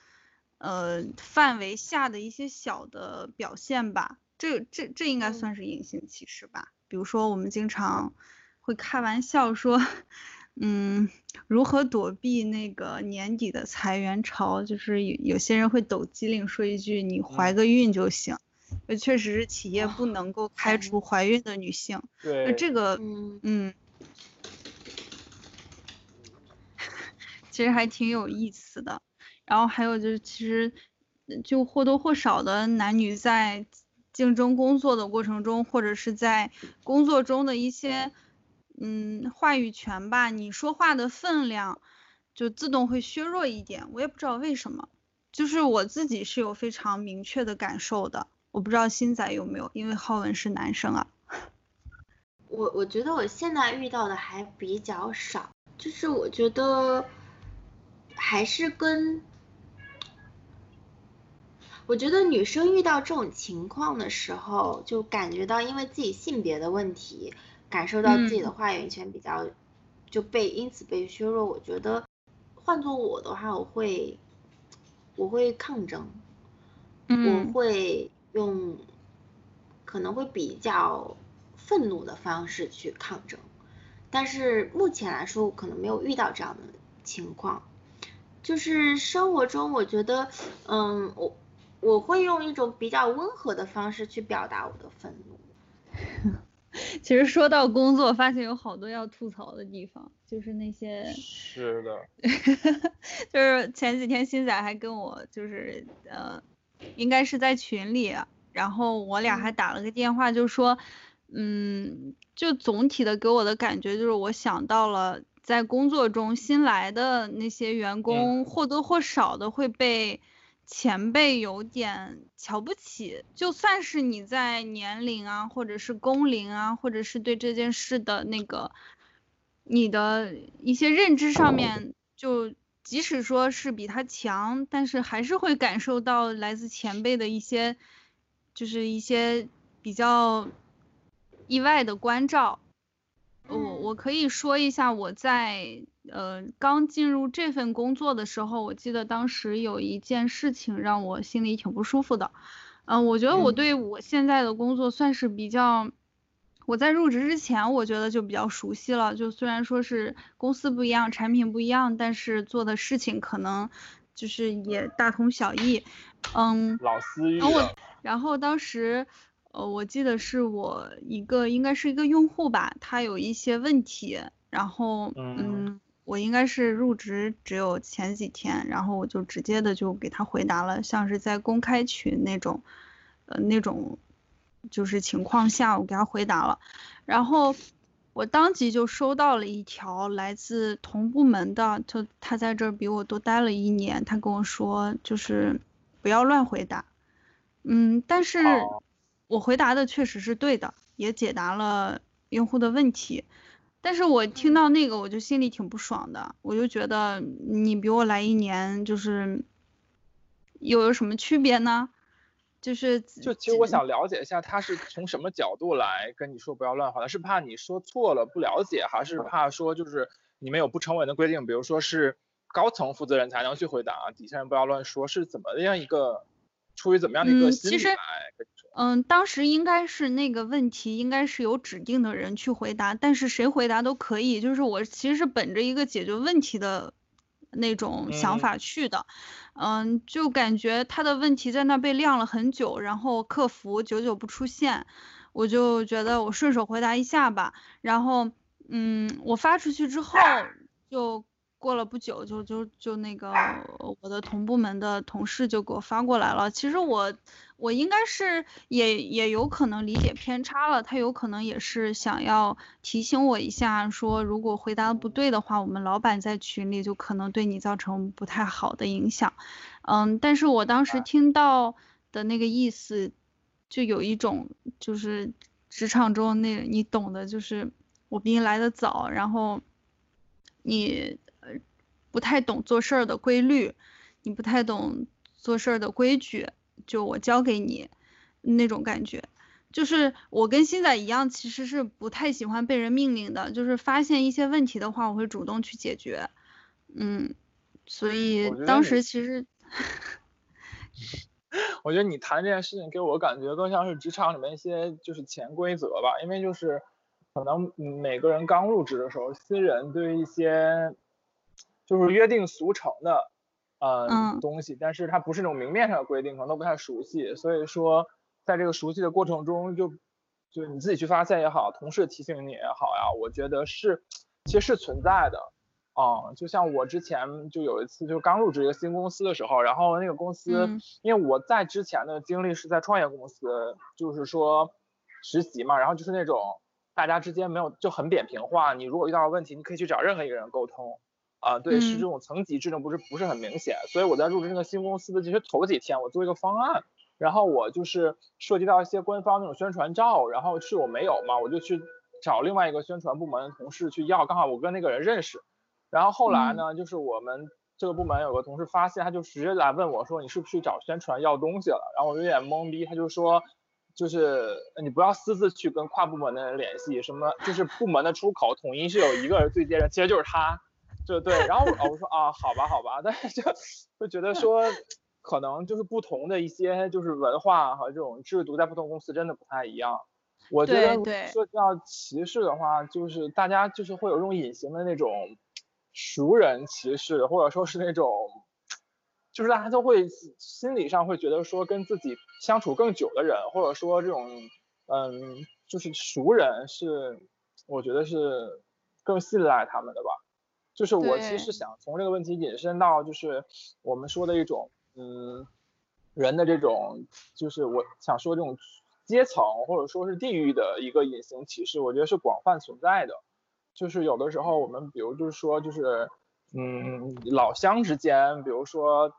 呃范围下的一些小的表现吧，这这这应该嗯算是隐形歧视吧。比如说我们经常会开玩笑说，嗯，如何躲避那个年底的裁员潮？就是有有些人会抖机灵说一句“你怀个孕就行”，这确实是企业不能够开除怀孕的女性。那对，这个，嗯嗯，其实还挺有意思的。然后还有就是，其实呃就或多或少的男女在竞争工作的过程中，或者是在工作中的一些嗯话语权吧，你说话的分量就自动会削弱一点。我也不知道为什么，就是我自己是有非常明确的感受的。我不知道新仔有没有，因为浩文是男生啊。我我觉得我现在遇到的还比较少，就是我觉得还是跟，我觉得女生遇到这种情况的时候，就感觉到因为自己性别的问题，感受到自己的嗯话语权比较就被因此被削弱。我觉得换做我的话，我会我会抗争，我嗯会用可能会比较愤怒的方式去抗争，但是目前来说，我可能没有遇到这样的情况。就是生活中，我觉得，嗯，我我会用一种比较温和的方式去表达我的愤怒。其实说到工作，发现有好多要吐槽的地方，就是那些，是的，就是前几天新仔还跟我就是呃，应该是在群里，然后我俩还打了个电话，就说，嗯，就总体的给我的感觉就是我想到了在工作中新来的那些员工或多或少的会被。前辈有点瞧不起，就算是你在年龄啊，或者是工龄啊，或者是对这件事的那个你的一些认知上面，就即使说是比他强，但是还是会感受到来自前辈的一些，就是一些比较意外的关照。我我可以说一下我在呃刚进入这份工作的时候，我记得当时有一件事情让我心里挺不舒服的。嗯、我觉得我嗯对我现在的工作算是比较，我在入职之前我觉得就比较熟悉了。就虽然说是公司不一样，产品不一样，但是做的事情可能就是也大同小异。嗯，然后我，然后当时，呃，我记得是我一个应该是一个用户吧，他有一些问题，然后嗯嗯，我应该是入职只有前几天，然后我就直接的就给他回答了，像是在公开群那种，呃那种就是情况下，我给他回答了，然后我当即就收到了一条来自同部门的，就他在这儿比我多待了一年，他跟我说就是不要乱回答。嗯，但是我回答的确实是对的，也解答了用户的问题。但是我听到那个我就心里挺不爽的，我就觉得你比我来一年，就是又有什么区别呢？就是就其实我想了解一下，他是从什么角度来跟你说不要乱回答？是怕你说错了不了解，还是怕说就是你们有不成文的规定，比如说是高层负责人才能去回答，底下人不要乱说，是怎么样一个出于怎么样的一个心理来跟你说？嗯，当时应该是那个问题应该是有指定的人去回答，但是谁回答都可以，就是我其实是本着一个解决问题的。那种想法去的，嗯，就感觉他的问题在那被晾了很久，然后客服久久不出现，我就觉得我顺手回答一下吧，然后，嗯，我发出去之后就。过了不久，就就就那个我的同部门的同事就给我发过来了。其实我我应该是也也有可能理解偏差了，他有可能也是想要提醒我一下，说如果回答不对的话，我们老板在群里就可能对你造成不太好的影响。嗯，但是我当时听到的那个意思，就有一种就是职场中那你懂的，就是我比你来的早，然后你。不太懂做事儿的规律，你不太懂做事儿的规矩，就我教给你那种感觉，就是我跟新仔一样，其实是不太喜欢被人命令的，就是发现一些问题的话，我会主动去解决，嗯，所以当时其实，我觉得你谈这件事情给我感觉更像是职场里面一些就是潜规则吧，因为就是可能每个人刚入职的时候，新人对于一些。就是约定俗成的，呃，东西，但是它不是那种明面上的规定，可能都不太熟悉。所以说，在这个熟悉的过程中，就就你自己去发现也好，同事提醒你也好呀，我觉得是其实是存在的。啊，就像我之前就有一次，就刚入职一个新公司的时候，然后那个公司，因为我在之前的经历是在创业公司，就是说实习嘛，然后就是那种大家之间没有就很扁平化，你如果遇到问题，你可以去找任何一个人沟通。啊，对，是这种层级制度不是不是很明显，所以我在入职这个新公司的其实头几天，我做一个方案，然后我就是涉及到一些官方那种宣传照，然后是我没有嘛，我就去找另外一个宣传部门的同事去要，刚好我跟那个人认识，然后后来呢，就是我们这个部门有个同事发现，他就直接来问我说，你是不是去找宣传要东西了？然后我有点懵逼，他就说，就是你不要私自去跟跨部门的人联系，什么就是部门的出口统一是有一个人对接人，其实就是他。就对，然后我我说啊，好吧，好吧，但是就会觉得说，可能就是不同的一些就是文化和这种制度在不同公司真的不太一样。我觉得涉及到歧视的话，就是大家就是会有这种隐形的那种熟人歧视，或者说是那种，就是大家都会心理上会觉得说跟自己相处更久的人，或者说这种嗯，就是熟人是，我觉得是更信赖他们的吧。就是我其实想从这个问题引申到，就是我们说的一种，嗯，人的这种，就是我想说这种阶层或者说是地域的一个隐形歧视，我觉得是广泛存在的。就是有的时候我们比如就是说就是，嗯，老乡之间，比如说，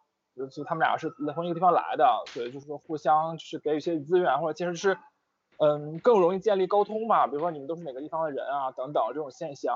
就他们俩是从一个地方来的，所以就是说互相就是给予一些资源，或者其实是，嗯，更容易建立沟通嘛。比如说你们都是哪个地方的人啊，等等这种现象。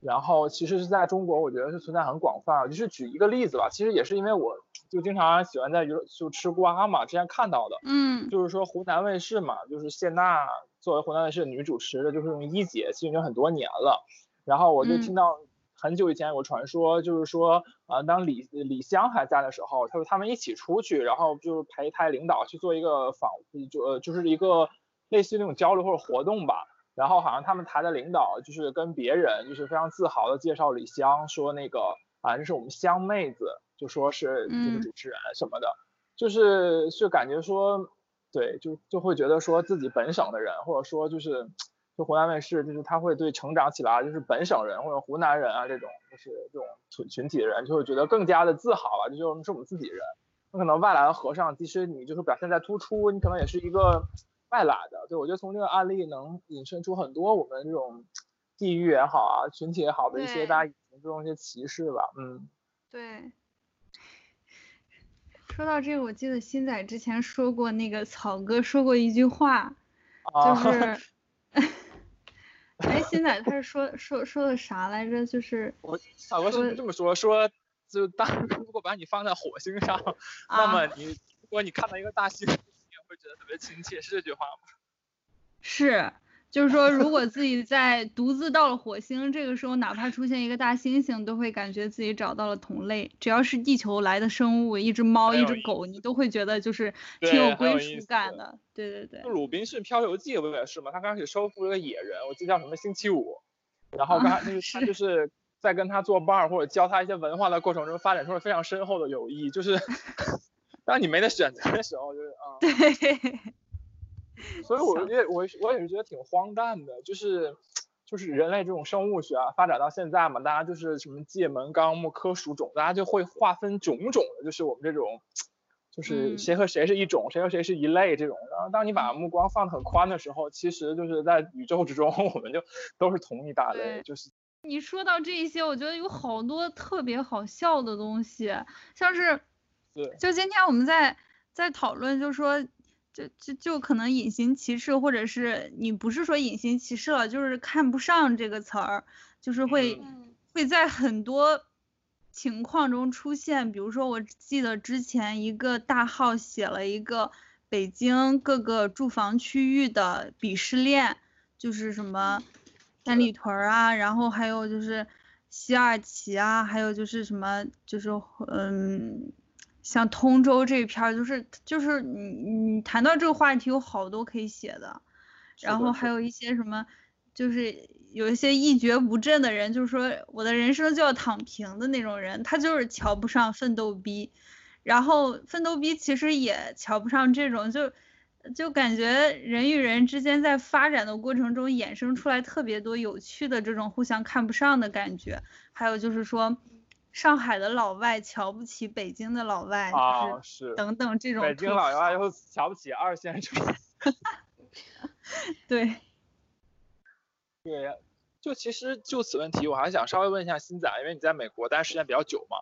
然后其实是在中国，我觉得是存在很广泛。就是举一个例子吧，其实也是因为我就经常喜欢在娱乐就吃瓜嘛，之前看到的，嗯，就是说湖南卫视嘛，就是谢娜作为湖南卫视的女主持的，就是用一姐，其实已经很多年了。然后我就听到很久以前有个传说，就是说啊，当李李湘还在的时候，他说他们一起出去，然后就是陪台领导去做一个访，就呃就是一个类似于那种交流或者活动吧。然后好像他们台的领导就是跟别人就是非常自豪的介绍李湘，说那个啊这是我们湘妹子，就说是就是主持人什么的，就是是感觉说对就就会觉得说自己本省的人，或者说就是就湖南卫视就是他会对成长起来就是本省人或者湖南人啊这种就是这种群群体的人就会觉得更加的自豪了，这就是我们自己人。那可能外来的和尚，即使你就是表现在突出，你可能也是一个。外来的，对我觉得从这个案例能引申出很多我们这种地域也好啊，群体也好的一些大家以前这种一些歧视吧，嗯。对。说到这个，我记得新仔之前说过，那个草哥说过一句话，就啊，是，哎，新仔他是说说说的啥来着？就是我小哥是说这么说，说就当如果把你放在火星上，那啊么你如果你看到一个大猩会觉得特别亲切，是这句话吗？是，就是说，如果自己在独自到了火星，这个时候哪怕出现一个大猩猩，都会感觉自己找到了同类。只要是地球来的生物，一只猫，一只狗，你都会觉得就是挺有归属感的。对对对。鲁滨逊漂流记不也是吗？他刚开始收服了个野人，我记得叫什么星期五，然后刚啊那 个他就是在跟他做伴儿或者教他一些文化的过程中，发展出了非常深厚的友谊，就是当你没得选择的时候，就是啊，对，所以我觉得我我也是觉得挺荒诞的，就是就是人类这种生物学啊，发展到现在嘛，大家就是什么界门纲目科属种，大家就会划分种种的，就是我们这种。就是嗯谁和谁是一种，谁和谁是一类这种。然后当你把目光放得很宽的时候，其实就是在宇宙之中，我们就都是同一大类，就是你说到这一些，我觉得有好多特别好笑的东西，像是对就今天我们在在讨论，就说就就就可能隐形歧视，或者是你不是说隐形歧视了，就是看不上这个词儿，就是会、嗯会在很多情况中出现。比如说，我记得之前一个大号写了一个北京各个住房区域的鄙视链，就是什么三里屯儿啊，然后还有就是西二旗啊，还有就是什么就是嗯。像通州这一片儿，就是就是你你谈到这个话题，有好多可以写的，然后还有一些什么，就是有一些一蹶不振的人，就是说我的人生就要躺平的那种人，他就是瞧不上奋斗逼，然后奋斗逼其实也瞧不上这种，就就感觉人与人之间在发展的过程中衍生出来特别多有趣的这种互相看不上的感觉，还有就是说。上海的老外瞧不起北京的老外，啊就是是。等等这种北京老外又瞧不起二线城市，对，对，就其实就此问题，我还想稍微问一下新仔，因为你在美国待时间比较久嘛，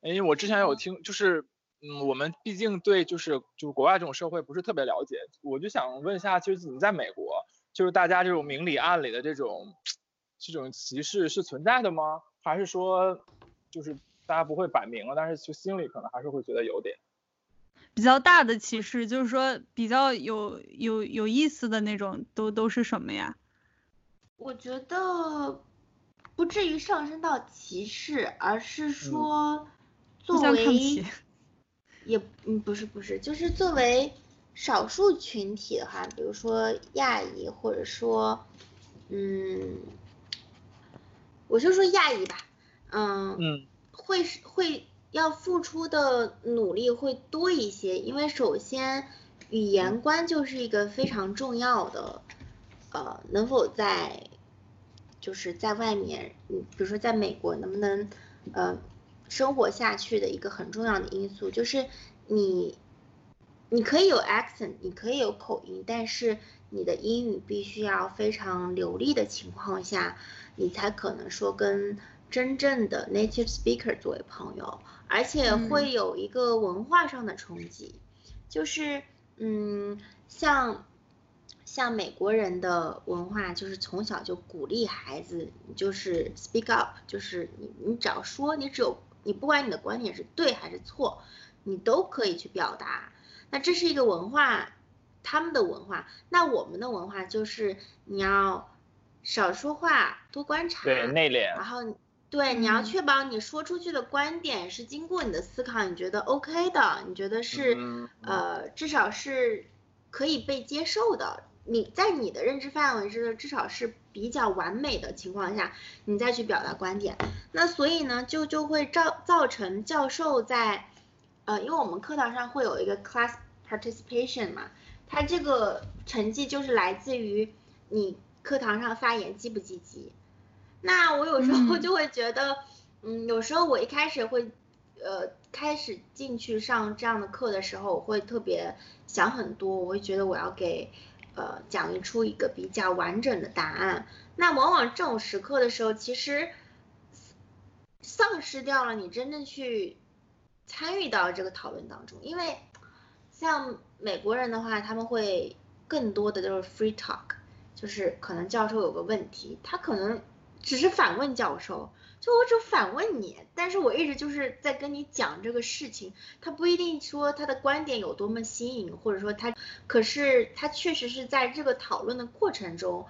因为我之前有听，就是嗯，我们毕竟对就是就是国外这种社会不是特别了解，我就想问一下，就是你在美国，就是大家这种明里暗里的这种这种歧视是存在的吗？还是说就是大家不会摆明了，但是就心里可能还是会觉得有点。比较大的歧视，就是说比较有有有意思的那种，都都是什么呀？我觉得不至于上升到歧视，而是说作为起。也嗯不是不是，就是作为少数群体的话，比如说亚裔，或者说嗯，我就说亚裔吧，嗯嗯。会是会要付出的努力会多一些，因为首先语言关就是一个非常重要的，呃，能否在就是在外面，嗯，比如说在美国能不能呃生活下去的一个很重要的因素，就是你你可以有 accent，你可以有口音，但是你的英语必须要非常流利的情况下，你才可能说跟真正的 native speaker 作为朋友，而且会有一个文化上的冲击，就是嗯，像像美国人的文化，就是从小就鼓励孩子，就是 speak up，就是你你只要说，你只有你不管你的观点是对还是错，你都可以去表达。那这是一个文化，他们的文化。那我们的文化就是你要少说话，多观察，对，内敛。然后对，你要嗯确保你说出去的观点是经过你的思考，你觉得 OK 的，你觉得是、嗯呃至少是可以被接受的。你在你的认知范围之内至少是比较完美的情况下，你再去表达观点。那所以呢，就就会造造成教授在呃，因为我们课堂上会有一个 class participation 嘛，它这个成绩就是来自于你课堂上发言积不积极。那我有时候嗯就会觉得，嗯，有时候我一开始会，呃，开始进去上这样的课的时候，我会特别想很多，我会觉得我要给，呃讲一出一个比较完整的答案。那往往这种时刻的时候，其实丧失掉了你真正去参与到这个讨论当中，因为像美国人的话，他们会更多的就是 free talk，就是可能教授有个问题，他可能只是反问教授，就我只反问你，但是我一直就是在跟你讲这个事情，他不一定说他的观点有多么新颖，或者说他，可是他确实是在这个讨论的过程中，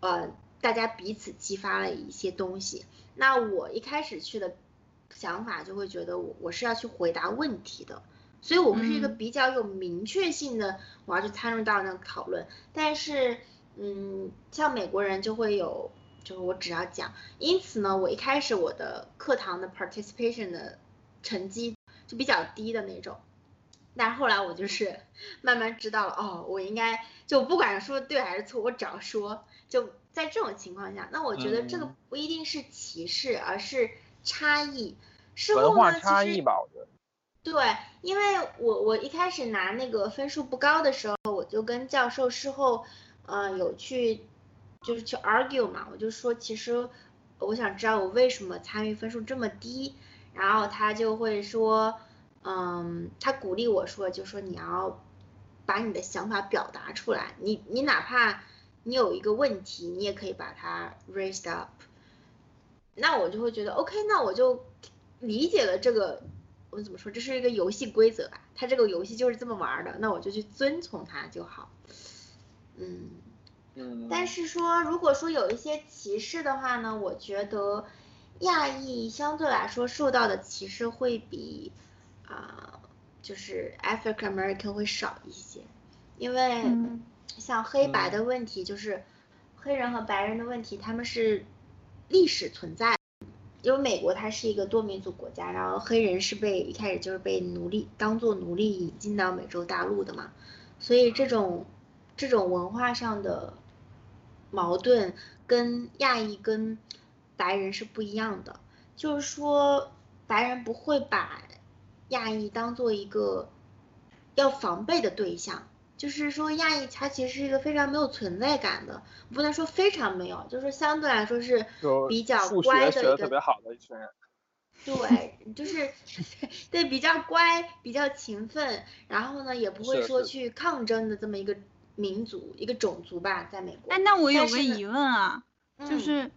呃。大家彼此激发了一些东西。那我一开始去的想法就会觉得我我是要去回答问题的，所以我们是一个比较有明确性的，我要去参与到那个讨论。但是，嗯，像美国人就会有，就是我只要讲。因此呢，我一开始我的课堂的 participation 的成绩就比较低的那种。但后来我就是 慢慢知道了，哦，我应该就不管说对还是错，我只要说就。在这种情况下，那我觉得这个不一定是歧视，而是差异。文化差异吧，我觉得。对，因为我我一开始拿那个分数不高的时候，我就跟教授事后，呃，有去就是去 argue 嘛，我就说其实我想知道我为什么参与分数这么低，然后他就会说，嗯，他鼓励我说，就说你要把你的想法表达出来，你你哪怕。你有一个问题，你也可以把它 raised up，那我就会觉得 OK，那我就理解了这个，我怎么说，这是一个游戏规则吧，它这个游戏就是这么玩的，那我就去遵从它就好。嗯嗯。但是说，如果说有一些歧视的话呢，我觉得亚裔相对来说受到的歧视会比啊，就是 African American 会少一些，因为。像黑白的问题，就是黑人和白人的问题，他们是历史存在。因为美国它是一个多民族国家，然后黑人是被一开始就是被奴隶当做奴隶引进到美洲大陆的嘛，所以这种这种文化上的矛盾跟亚裔跟白人是不一样的。就是说，白人不会把亚裔当做一个要防备的对象。就是说，亚裔他其实是一个非常没有存在感的，不能说非常没有，就是相对来说是比较乖的一个特别好的一群人。对，就是 对比较乖、比较勤奋，然后呢也不会说去抗争的这么一个民族、一个种族吧，在美国。哎，那我有个疑问啊，就是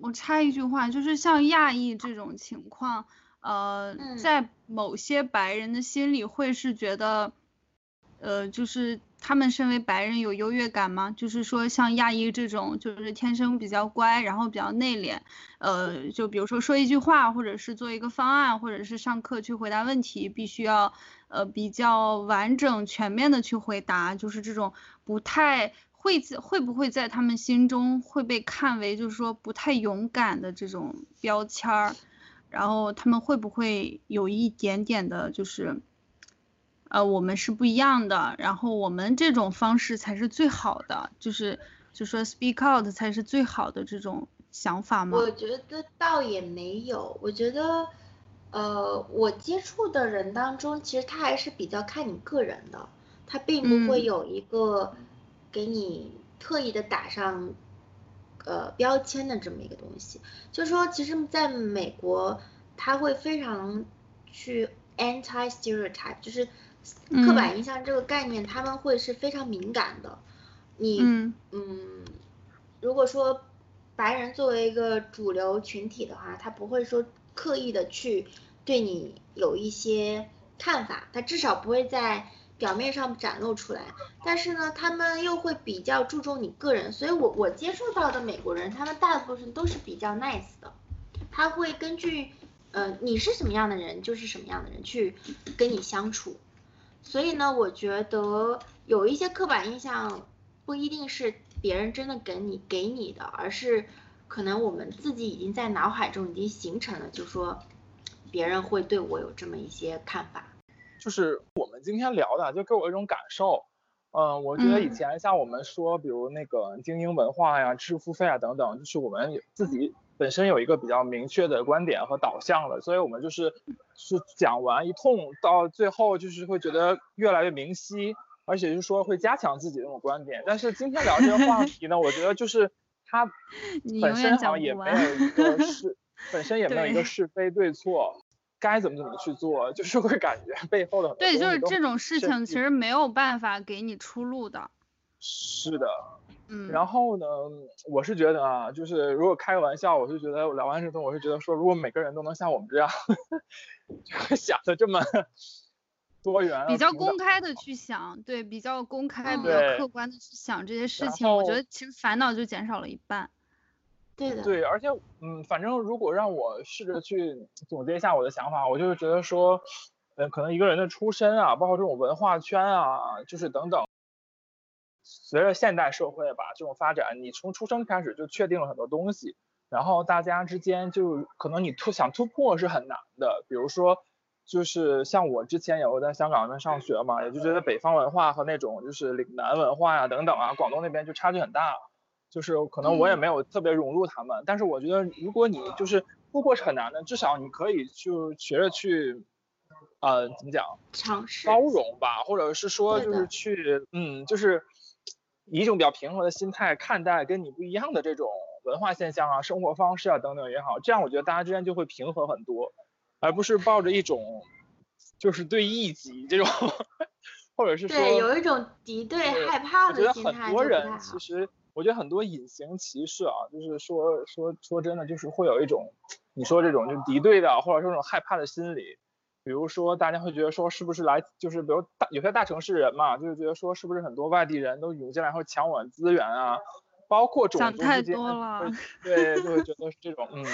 我插一句话，就是像亚裔这种情况，呃，在某些白人的心里会是觉得。呃，就是他们身为白人有优越感吗？就是说像亚裔这种，就是天生比较乖，然后比较内敛，呃，就比如说说一句话，或者是做一个方案，或者是上课去回答问题，必须要呃比较完整全面的去回答，就是这种不太会会不会在他们心中会被看为就是说不太勇敢的这种标签儿，然后他们会不会有一点点的就是。呃，我们是不一样的，然后我们这种方式才是最好的，就是就说 speak out 才是最好的这种想法吗？我觉得倒也没有，我觉得，呃，我接触的人当中，其实他还是比较看你个人的，他并不会有一个给你特意的打上呃标签的这么一个东西。就是说，其实在美国，他会非常去 anti stereotype，就是。刻板印象这个概念，他们会是非常敏感的。你，嗯，如果说白人作为一个主流群体的话，他不会说刻意的去对你有一些看法，他至少不会在表面上展露出来。但是呢，他们又会比较注重你个人，所以我我接触到的美国人，他们大部分都是比较 nice 的，他会根据，呃，你是什么样的人，就是什么样的人去跟你相处。所以呢，我觉得有一些刻板印象不一定是别人真的给你给你的，而是可能我们自己已经在脑海中已经形成了，就说别人会对我有这么一些看法。就是我们今天聊的，就给我一种感受，嗯，我觉得以前像我们说，比如那个精英文化呀、知识付费啊等等，就是我们自己。本身有一个比较明确的观点和导向了，所以我们就是是讲完一通，到最后就是会觉得越来越明晰，而且就是说会加强自己的那种观点。但是今天聊这个话题呢，我觉得就是它本身好像也没有一个是本身也没有一个 是非对错，该怎么怎么去做，就是会感觉 背后的很对，就是这种事情其实没有办法给你出路的。是的。嗯，然后呢，我是觉得啊，就是如果开个玩笑，我是觉得聊完这个，我是觉得说，如果每个人都能像我们这样，就想的这么多元啊，比较公开的去想，对，比较公开、嗯比较客观的去想这些事情，我觉得其实烦恼就减少了一半。对的，对，而且嗯，反正如果让我试着去总结一下我的想法，我就是觉得说，嗯，可能一个人的出身啊，包括这种文化圈啊，就是等等，随着现代社会吧这种发展，你从出生开始就确定了很多东西，然后大家之间就可能你突想突破是很难的，比如说。就是像我之前也有在香港那边上学嘛，也就觉得北方文化和那种就是岭南文化呀、等等啊，广东那边就差距很大。就是可能我也没有特别融入他们，但是我觉得如果你就是突破是很难的，至少你可以就学着去，呃，怎么讲，尝试包容吧，或者是说就是去，嗯，就是以一种比较平和的心态看待跟你不一样的这种文化现象啊、生活方式啊等等也好，这样我觉得大家之间就会平和很多，而不是抱着一种就是对异己这种，或者是说对，有一种敌对、害怕我觉得的心态很多就不太好人其。实，我觉得很多隐形歧视啊，就是说说说真的，就是会有一种你说这种就敌对的，或者说这种害怕的心理。比如说，大家会觉得说，是不是来就是比如大有些大城市人嘛，就是觉得说，是不是很多外地人都涌进来会抢我们资源啊，包括种想太族之间多了，对，就会 觉得是这种，嗯，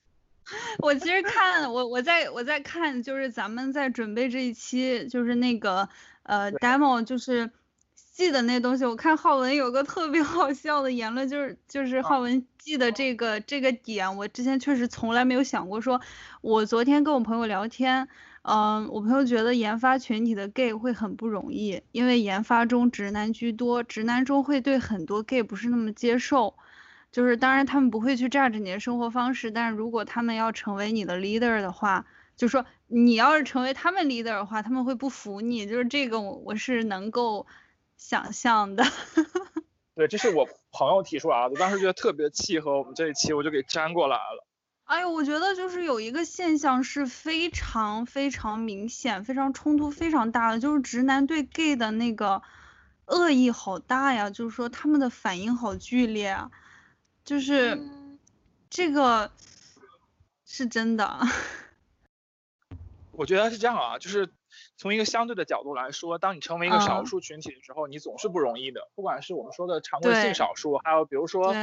我其实看我我在我在看，就是咱们在准备这一期，就是那个呃 demo，就是记的那东西。我看浩文有个特别 好笑的言论，就是就是浩文记的这个这个点，我之前确实从来没有想过说。我昨天跟我朋友聊天，嗯，我朋友觉得研发群体的 gay 会很不容易，因为研发中直男居多，直男中会对很多 gay 不是那么接受。就是当然他们不会去 judge 你的生活方式，但是如果他们要成为你的 leader 的话，就说你要是成为他们 leader 的话，他们会不服你，就是这个我我是能够想象的。对，这是我朋友提出来的，我当时觉得特别契合我们这一期，我就给粘过来了。哎呦，我觉得就是有一个现象是非常非常明显、非常冲突非常大的，就是直男对 gay 的那个恶意好大呀，就是说他们的反应好剧烈啊，就是嗯这个是真的。我觉得是这样啊，就是从一个相对的角度来说，当你成为一个少嗯数群体的时候，你总是不容易的。不管是我们说的常规性少数，还有比如说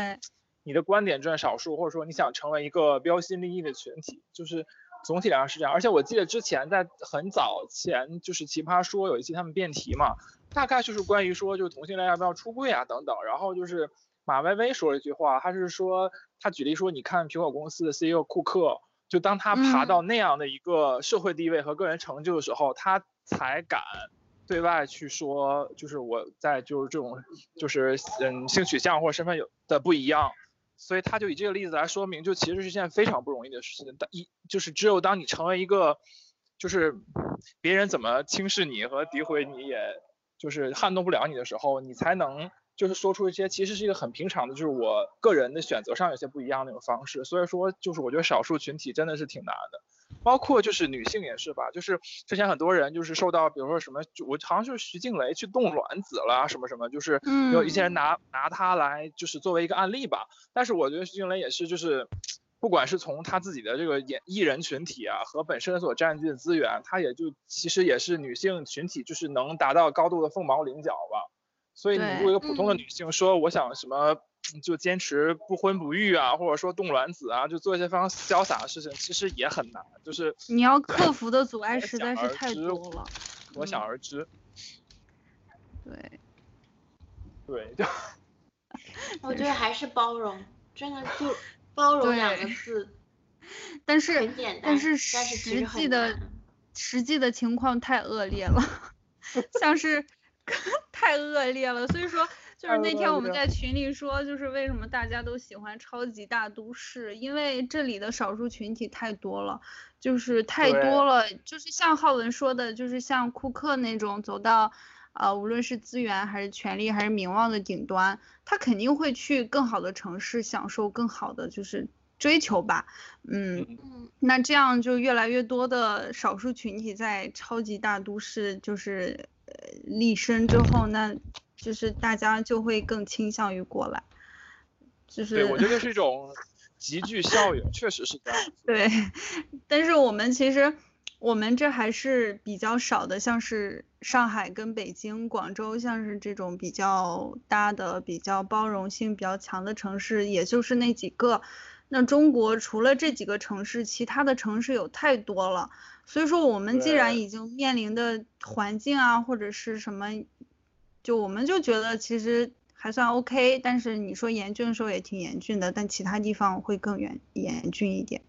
你的观点占少数，或者说你想成为一个标新立异的群体，就是总体来说是这样。而且我记得之前在很早前，就是奇葩说有一期他们辩题嘛，大概就是关于说就是同性恋要不要出柜啊等等，然后就是马薇薇说了一句话，他是说他举例说，你看苹果公司的 CEO 库克。就当他爬嗯到那样的一个社会地位和个人成就的时候，他才敢对外去说，就是我在就是这种就是嗯性取向或者身份有的不一样，所以他就以这个例子来说明，就其实是件非常不容易的事情。但一就是只有当你成为一个，就是别人怎么轻视你和诋毁你，也就是撼动不了你的时候，你才能就是说出一些其实是一个很平常的，就是我个人的选择上有些不一样的那种方式。所以说，就是我觉得少数群体真的是挺难的。包括就是女性也是吧，就是之前很多人就是受到，比如说什么，就我好像就是徐静蕾去冻卵子了啊什么什么，就是有一些人拿拿她来就是作为一个案例吧。但是我觉得徐静蕾也是就是，不管是从她自己的这个演艺人群体啊和本身所占据的资源，她也就其实也是女性群体就是能达到高度的凤毛麟角吧。所以你对如果一个普通的嗯女性说我想什么。就坚持不婚不育啊，或者说冻卵子啊，就做一些非常潇洒的事情，其实也很难。就是你要克服的阻碍实在是太知多了。可想嗯而知。对，对，就 我觉得还是包容，真的就包容两个字但是但是但是实实际的实际的情况太恶劣了，像是 太恶劣了。所以说，就是那天我们在群里说，就是为什么大家都喜欢超级大都市，因为这里的少数群体太多了，就是太多了。就是像浩文说的，就是像库克那种走到。啊，无论是资源还是权力还是名望的顶端，他肯定会去更好的城市享受更好的就是追求吧。嗯，嗯，那这样就越来越多的少数群体在超级大都市就是呃立身之后，那就是大家就会更倾向于过来，就是对，我觉得是一种集聚效应，确实是这样。对，但是我们其实我们这还是比较少的，像是上海跟北京、广州，像是这种比较大的、比较包容性比较强的城市，也就是那几个。那中国除了这几个城市，其他的城市有太多了，所以说我们既然已经面临的环境啊，或者是什么，就我们就觉得其实还算 OK，但是你说严峻的时候也挺严峻的，但其他地方会更严严峻一点。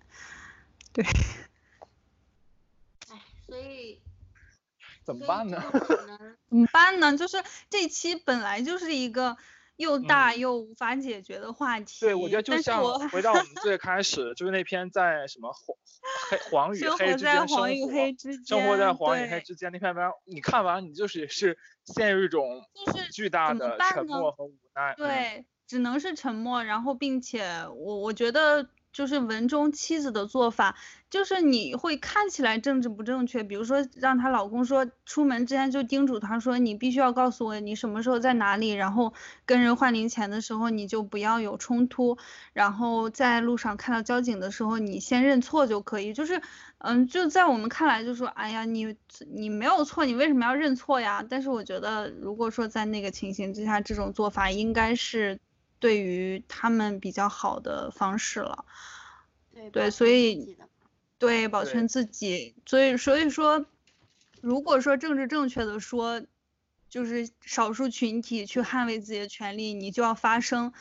对，哎，所以怎么办呢？怎么办呢？就是这期本来就是一个又大嗯。又无法解决的话题，对，我觉得就像回到我们最 开始，就是那篇在什么黄黑黄与黑之间生黄与活黑之间，生活在黄与黑之间那篇文章，你看完你就是也是陷入一种巨大的沉默和无奈。嗯，对，只能是沉默，然后并且我我觉得就是文中妻子的做法，就是你会看起来政治不正确，比如说让她老公说出门之前就叮嘱她说你必须要告诉我你什么时候在哪里，然后跟人换零钱的时候你就不要有冲突，然后在路上看到交警的时候你先认错就可以，就是嗯就在我们看来就说哎呀你你没有错，你为什么要认错呀？但是我觉得如果说在那个情形之下，这种做法应该是对于他们比较好的方式了。对所以对，保对全自己。所以所以说，如果说政治正确的说，就是少数群体去捍卫自己的权利，你就要发声。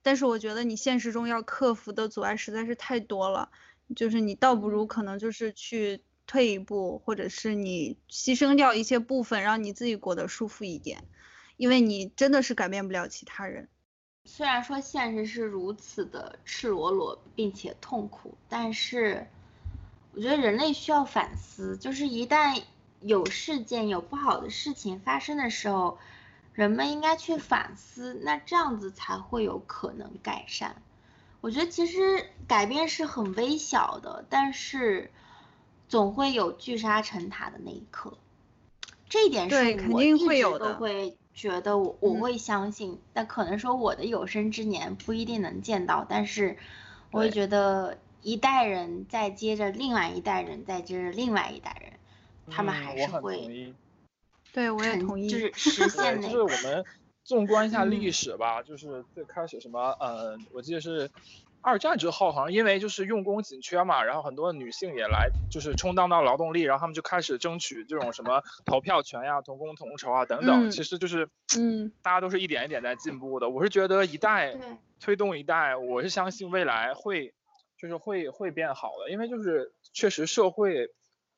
但是我觉得你现实中要克服的阻碍实在是太多了，就是你倒不如可能就是去退一步，或者是你牺牲掉一些部分，让你自己过得舒服一点，因为你真的是改变不了其他人。虽然说现实是如此的赤裸裸并且痛苦，但是我觉得人类需要反思，就是一旦有事件、有不好的事情发生的时候，人们应该去反思，那这样子才会有可能改善。我觉得其实改变是很微小的，但是总会有聚沙成塔的那一刻。这一点是肯定我一直都会有的会觉得我我嗯会相信，但可能说我的有生之年不一定能见到，但是我会觉得一代人再接着另外一代人，再接着另外一代人，他们嗯还是会意。对，我也成同意。就是 实现那个就是我们纵观一下历嗯史吧，就是最开始什么，呃，我记得是二战之后，好像因为就是用工紧缺嘛，然后很多女性也来就是充当到劳动力，然后他们就开始争取这种什么投票权呀、同工同酬啊等等，嗯其实就是嗯，大家都是一点一点在进步的。我是觉得一代推动一代，我是相信未来会就是会会变好的，因为就是确实社会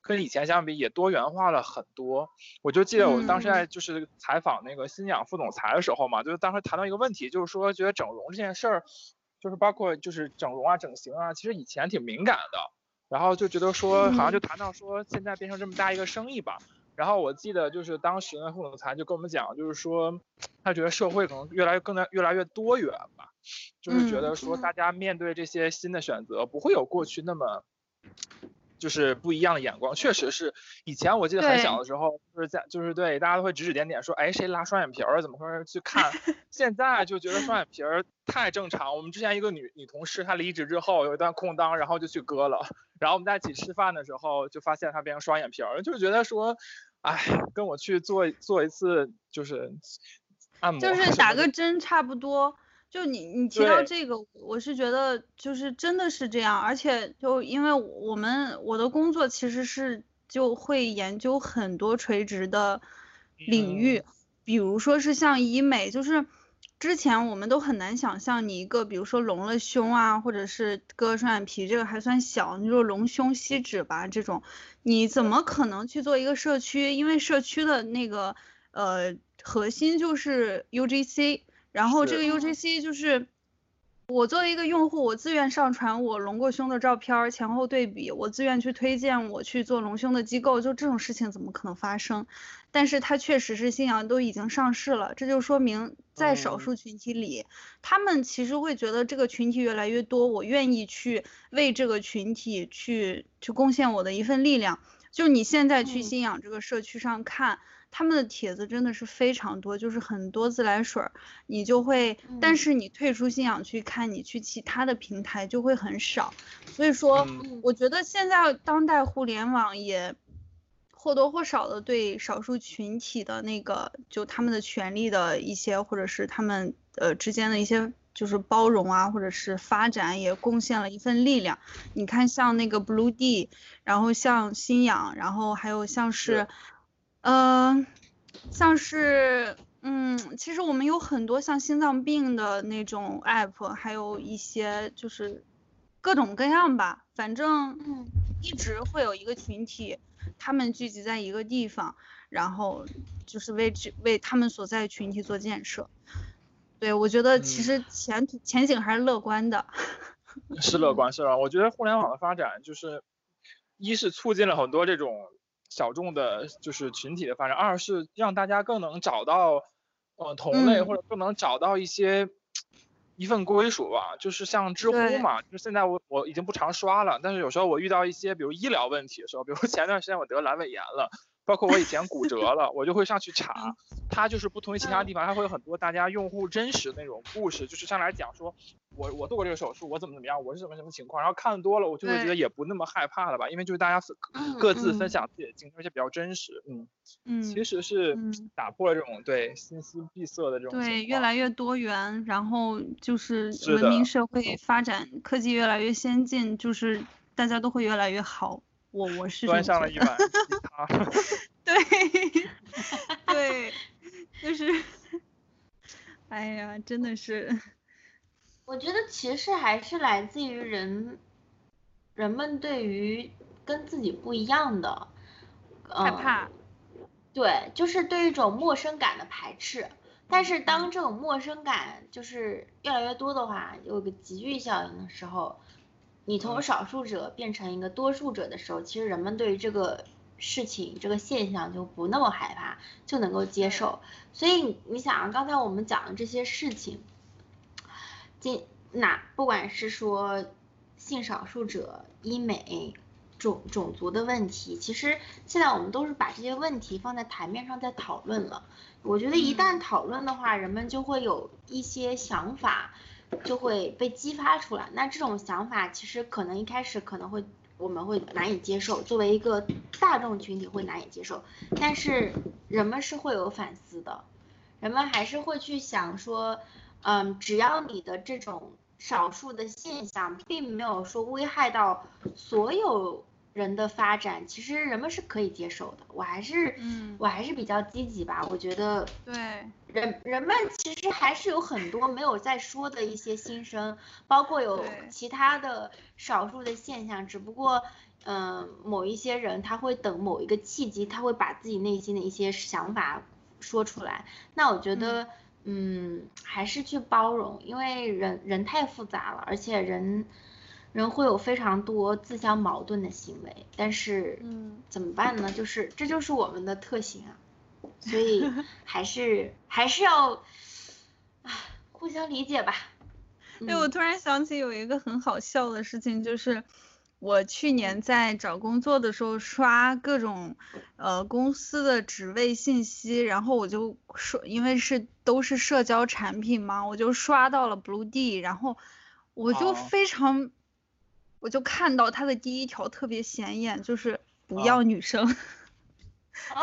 跟以前相比也多元化了很多。我就记得我当时嗯在就是采访那个新氧副总裁的时候嘛，就是当时谈到一个问题，就是说觉得整容这件事儿，就是包括就是整容啊、整形啊，其实以前挺敏感的，然后就觉得说好像就谈到说现在变成这么大一个生意吧。然后我记得就是当时呢，副总裁就跟我们讲，就是说他觉得社会可能越来越更加越来越多元吧，就是觉嗯得说嗯。大家面对这些新的选择不会有过去那么就是不一样的眼光。确实是以前我记得很小的时候，就是在就是对大家都会指指点点说，哎谁拉双眼皮儿怎么回事去看，现在就觉得双眼皮儿太正常。我们之前一个女女同事她离职之后有一段空档，然后就去割了，然后我们在一起吃饭的时候就发现她变成双眼皮儿，就是觉得说。哎，跟我去做做一次就是按摩，就是打个针差不多。就你你提到这个，我是觉得就是真的是这样，而且就因为我们我的工作其实是就会研究很多垂直的领域，比如说是像医美，就是之前我们都很难想象你一个比如说隆了胸啊，或者是割双眼皮，这个还算小，你说隆胸吸脂吧这种，你怎么可能去做一个社区？因为社区的那个呃核心就是 UGC。然后这个 UGC 就是我作为一个用户，我自愿上传我隆过胸的照片儿，前后对比，我自愿去推荐我去做隆胸的机构，就这种事情怎么可能发生？但是它确实是信仰都已经上市了，这就说明在少数群体里，他们其实会觉得这个群体越来越多，我愿意去为这个群体去去贡献我的一份力量。就你现在去信仰这个社区上看。他们的帖子真的是非常多，就是很多自来水儿，你就会，但是你退出信仰去看，你去其他的平台就会很少。所以说，我觉得现在当代互联网也或多或少的对少数群体的那个就他们的权利的一些，或者是他们呃之间的一些就是包容啊，或者是发展也贡献了一份力量。你看像那个 Blue D，然后像信仰，然后还有像是。嗯，像是，嗯，其实我们有很多像心脏病的那种 app，还有一些就是各种各样吧，反正一直会有一个群体，他们聚集在一个地方，然后就是为这为他们所在群体做建设。对，我觉得其实前途前景还是乐观的。是乐观，是吧？我觉得互联网的发展就是，一是促进了很多这种。小众的，就是群体的发展；二是让大家更能找到，呃，同类或者更能找到一些一份归属吧。就是像知乎嘛，就是现在我我已经不常刷了，但是有时候我遇到一些比如医疗问题的时候，比如前段时间我得阑尾炎了。包括我以前骨折 了，我就会上去查，它就是不同于其他地方，它会有很多大家用户真实的那种故事，就是上来讲说，我我做过这个手术，我怎么怎么样，我是什么什么情况，然后看多了，我就会觉得也不那么害怕了吧，因为就是大家各自分享自己的经历，而且比较真实，嗯。嗯，其实是打破了这种对信息闭塞的这种对越来越多元，然后就是文明社会发展，科技越来越先进，就是大家都会越来越好。我我是端上了一碗 对 对，就是，哎呀，真的是，我觉得其实还是来自于人，人们对于跟自己不一样的害怕，对，就是对一种陌生感的排斥。但是当这种陌生感就是越来越多的话，有个集聚效应的时候。你从少数者变成一个多数者的时候，其实人们对于这个事情、这个现象就不那么害怕，就能够接受。所以你想啊，刚才我们讲的这些事情，今那不管是说性少数者、医美、种种族的问题，其实现在我们都是把这些问题放在台面上在讨论了。我觉得一旦讨论的话，人们就会有一些想法。就会被激发出来。那这种想法其实可能一开始可能会我们会难以接受，作为一个大众群体会难以接受。但是人们是会有反思的，人们还是会去想说，嗯，只要你的这种少数的现象并没有说危害到所有。人的发展其实人们是可以接受的，我还是，嗯，我还是比较积极吧。我觉得，对，人人们其实还是有很多没有在说的一些心声，包括有其他的少数的现象，只不过，嗯，某一些人他会等某一个契机，他会把自己内心的一些想法说出来。那我觉得，嗯，还是去包容，因为人人太复杂了，而且人。人会有非常多自相矛盾的行为，但是，嗯，怎么办呢？就是这就是我们的特性啊，所以 还是还是要，啊，互相理解吧。对，我突然想起有一个很好笑的事情，就是我去年在找工作的时候刷各种呃公司的职位信息，然后我就说，因为是都是社交产品嘛，我就刷到了 Blue D，然后我就非常。我就看到他的第一条特别显眼，就是不要女生，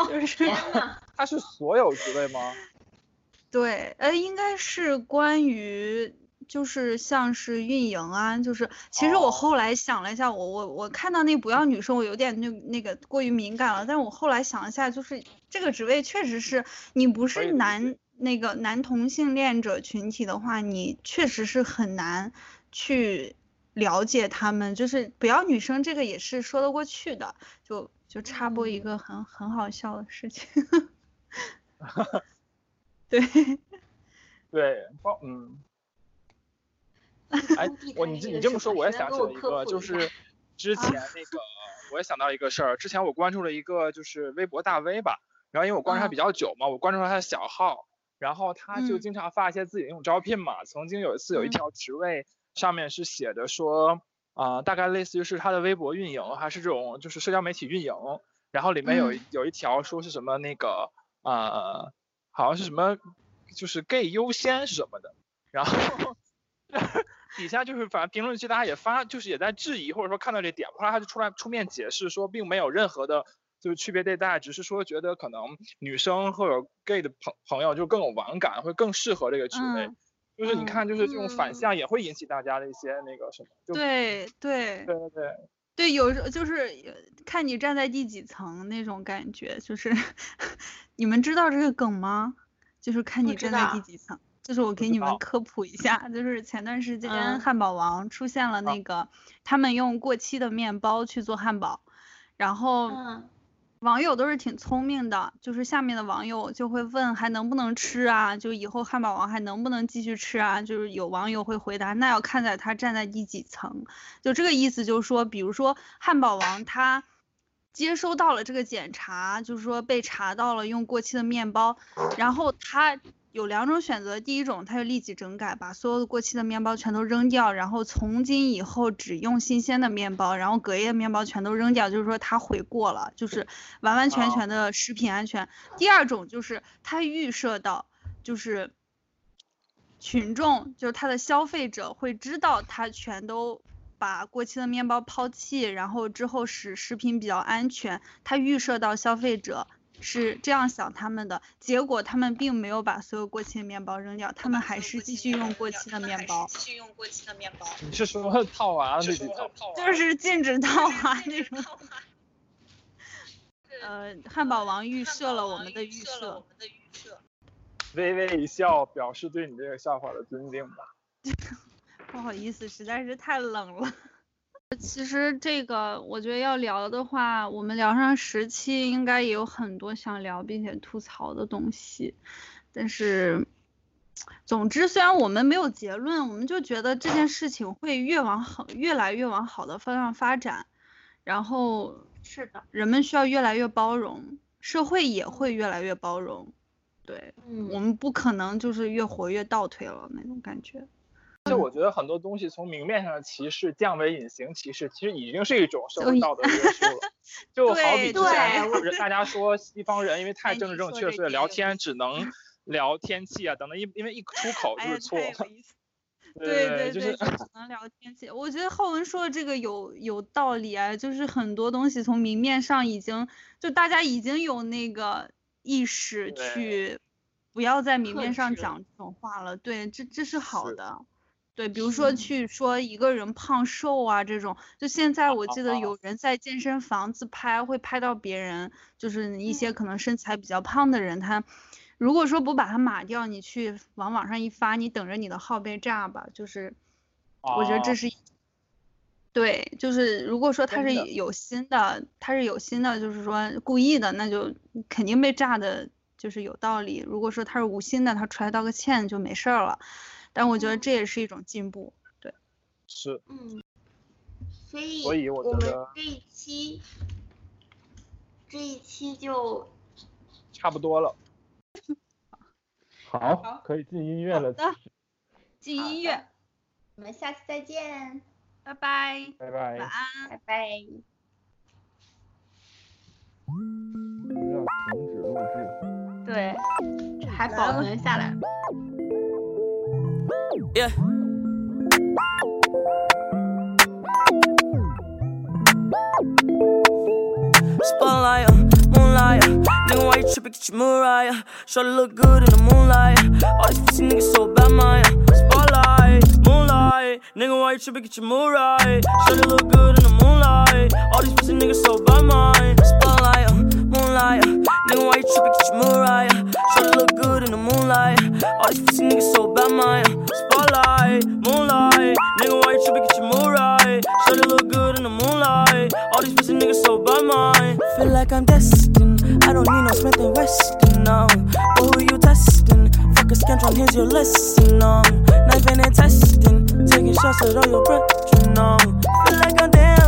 就是 他是所有职位吗？对，呃，应该是关于就是像是运营啊，就是其实我后来想了一下，我我我看到那不要女生，我有点那那个过于敏感了，但是我后来想一下，就是这个职位确实是你不是男那个男同性恋者群体的话，你确实是很难去。了解他们就是不要女生，这个也是说得过去的。就就插播一个很很好笑的事情。对对，包嗯。哎，我你你这么说，我也想起了一个，就是之前那个，我也想到一个事儿。之前我关注了一个，就是微博大 V 吧，然后因为我关注他嗯比较久嘛，我关注了他的小号，然后他就嗯经常发一些自己的那种招聘嘛。曾经有一次有一嗯条职位上面是写着说，啊、大概类似于是他的微博运营还是这种就是社交媒体运营，然后里面有有一条说是什么那个呃，好像是什么就是 gay 优先是什么的，然后 底下就是反正评论区大家也发就是也在质疑或者说看到这点，后来他就出来出面解释说并没有任何的。就是区别对待，只是说觉得可能女生或者 gay 的朋朋友就更有网感，会更适合这个职位。嗯就是你嗯看，就是这种反嗯向也会引起大家的一些那个什么，就对对对对对，对，有时候就是呃看你站在第几层那种感觉，就是 你们知道这个梗吗？就是看你站在第几层。就是我给你们科普一下，就是前段时间嗯。汉堡王出现了那个，他们用过期的面包去做汉堡，然后嗯网友都是挺聪明的，就是下面的网友就会问还能不能吃啊？就以后汉堡王还能不能继续吃啊？就是有网友会回答，那要看在他站在第几层。就这个意思，就是说，比如说汉堡王他接收到了这个检查，就是说被查到了用过期的面包，然后他有两种选择，第一种他就立即整改，把所有的过期的面包全都扔掉，然后从今以后只用新鲜的面包，然后隔夜面包全都扔掉，就是说他悔过了，就是完完全哦全的食品安全。第二种就是他预设到，就是群众，就是他的消费者会知道他全都把过期的面包抛弃，然后之后使食品比较安全，他预设到消费者是这样想他们的，结果他们并没有把所有过期的面包扔掉，他们还是继续用过期的面包，继续用过期的面包，你是说套娃那几套？就是 禁止套娃那种。呃，汉堡王预设了我们的预设设了我。们的预设。微微一笑，表示对你这个笑话的尊敬吧。不好意思，实在是太冷了。其实这个我觉得要聊的话，我们聊上十期，应该也有很多想聊并且吐槽的东西。但是，总之，虽然我们没有结论，我们就觉得这件事情会越往好、越来越往好的方向发展，然后是的，人们需要越来越包容，社会也会越来越包容。对，我嗯，们不可能就是越活越倒退了那种感觉。而且我觉得很多东西从明面上的歧视降为隐形歧视，其实已经是一种社会道德约束了。就好比对之前大家说西方人因为太哎政治正确，所以说这点有聊天只能 聊天气啊等等，因因为一出口就是错 对对就是只能聊天气。我觉得浩文说的这个有有道理啊，就是很多东西从明面上已经就大家已经有那个意识去不要在明面上讲这种话了。对，这这是好是的。对，比如说嗯去说一个人胖瘦啊这种，就现在我记得啊有人在健身房自拍，会拍到别人，就是一些嗯可能身材比较胖的人，他如果说不把他码掉，你去往网上一发，你等着你的号被炸吧。就是我觉得这哦是，对，就是如果说他是有心的，他是有心的，就是说故意的，那就肯定被炸的，就是有道理。如果说他是无心的，他出来道个歉就没事儿了。但我觉得嗯这也是一种进步。对，是嗯，所以所以我我们觉得这一期这一期就差不多了。好，可以进音乐了。好的进音乐，我们下次再见，拜拜，拜拜。晚安。拜拜。要停止录制。对，这还保存下来了。Yeah. Spotlight, moonlight, nigga, why you tripping? Get your Mariah. Shorty look good in the moonlight. All these pussy niggas so bad, man. Spotlight, moonlight, nigga, why you tripping? Get your Mariah. Shorty look good in the moonlight. All these pussy niggas so bad, man. Spotlight, moonlight, nigga, why you tripping? Get your Mariah. Shorty look good in the moonlight. All these pussy niggas so bad, man. Spotlight, moonlight, nigga, why you tripping? Get your Mariah. Shorty look good in the moonlight. All these pussy niggas so bad, mine. Feel like I'm destined. I don't need no Smith and Weston, no. But who you testing? Fuck a scantron, here's your lesson, no. Knife and testing. Taking shots at all your breath, you know. Feel like I'm damaged.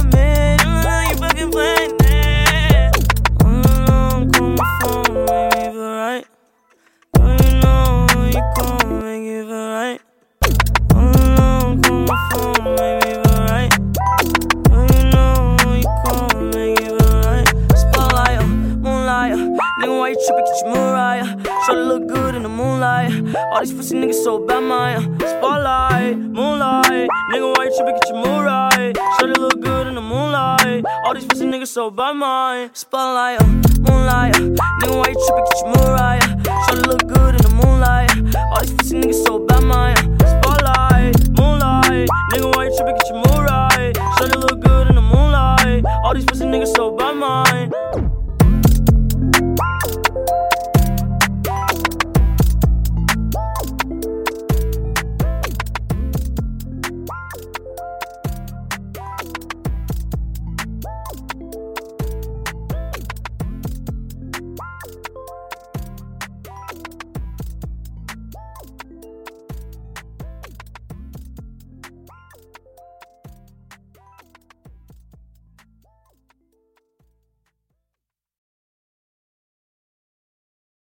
limelight. All these pussy niggas so bad, my uh, Spotlight, moonlight. Nigga, why you tripping? Get your mood right. Should look good in the moonlight? All these pussy niggas so bad, my uh, Spotlight, uh, moonlight. Nigga, why you tripping? Get your mood right. Should look good in the moonlight? All these pussy niggas so bad, my Spotlight, moonlight. Nigga, why you tripping? Get your mood right. Should look good in the moonlight? All these pussy niggas so bad, mine.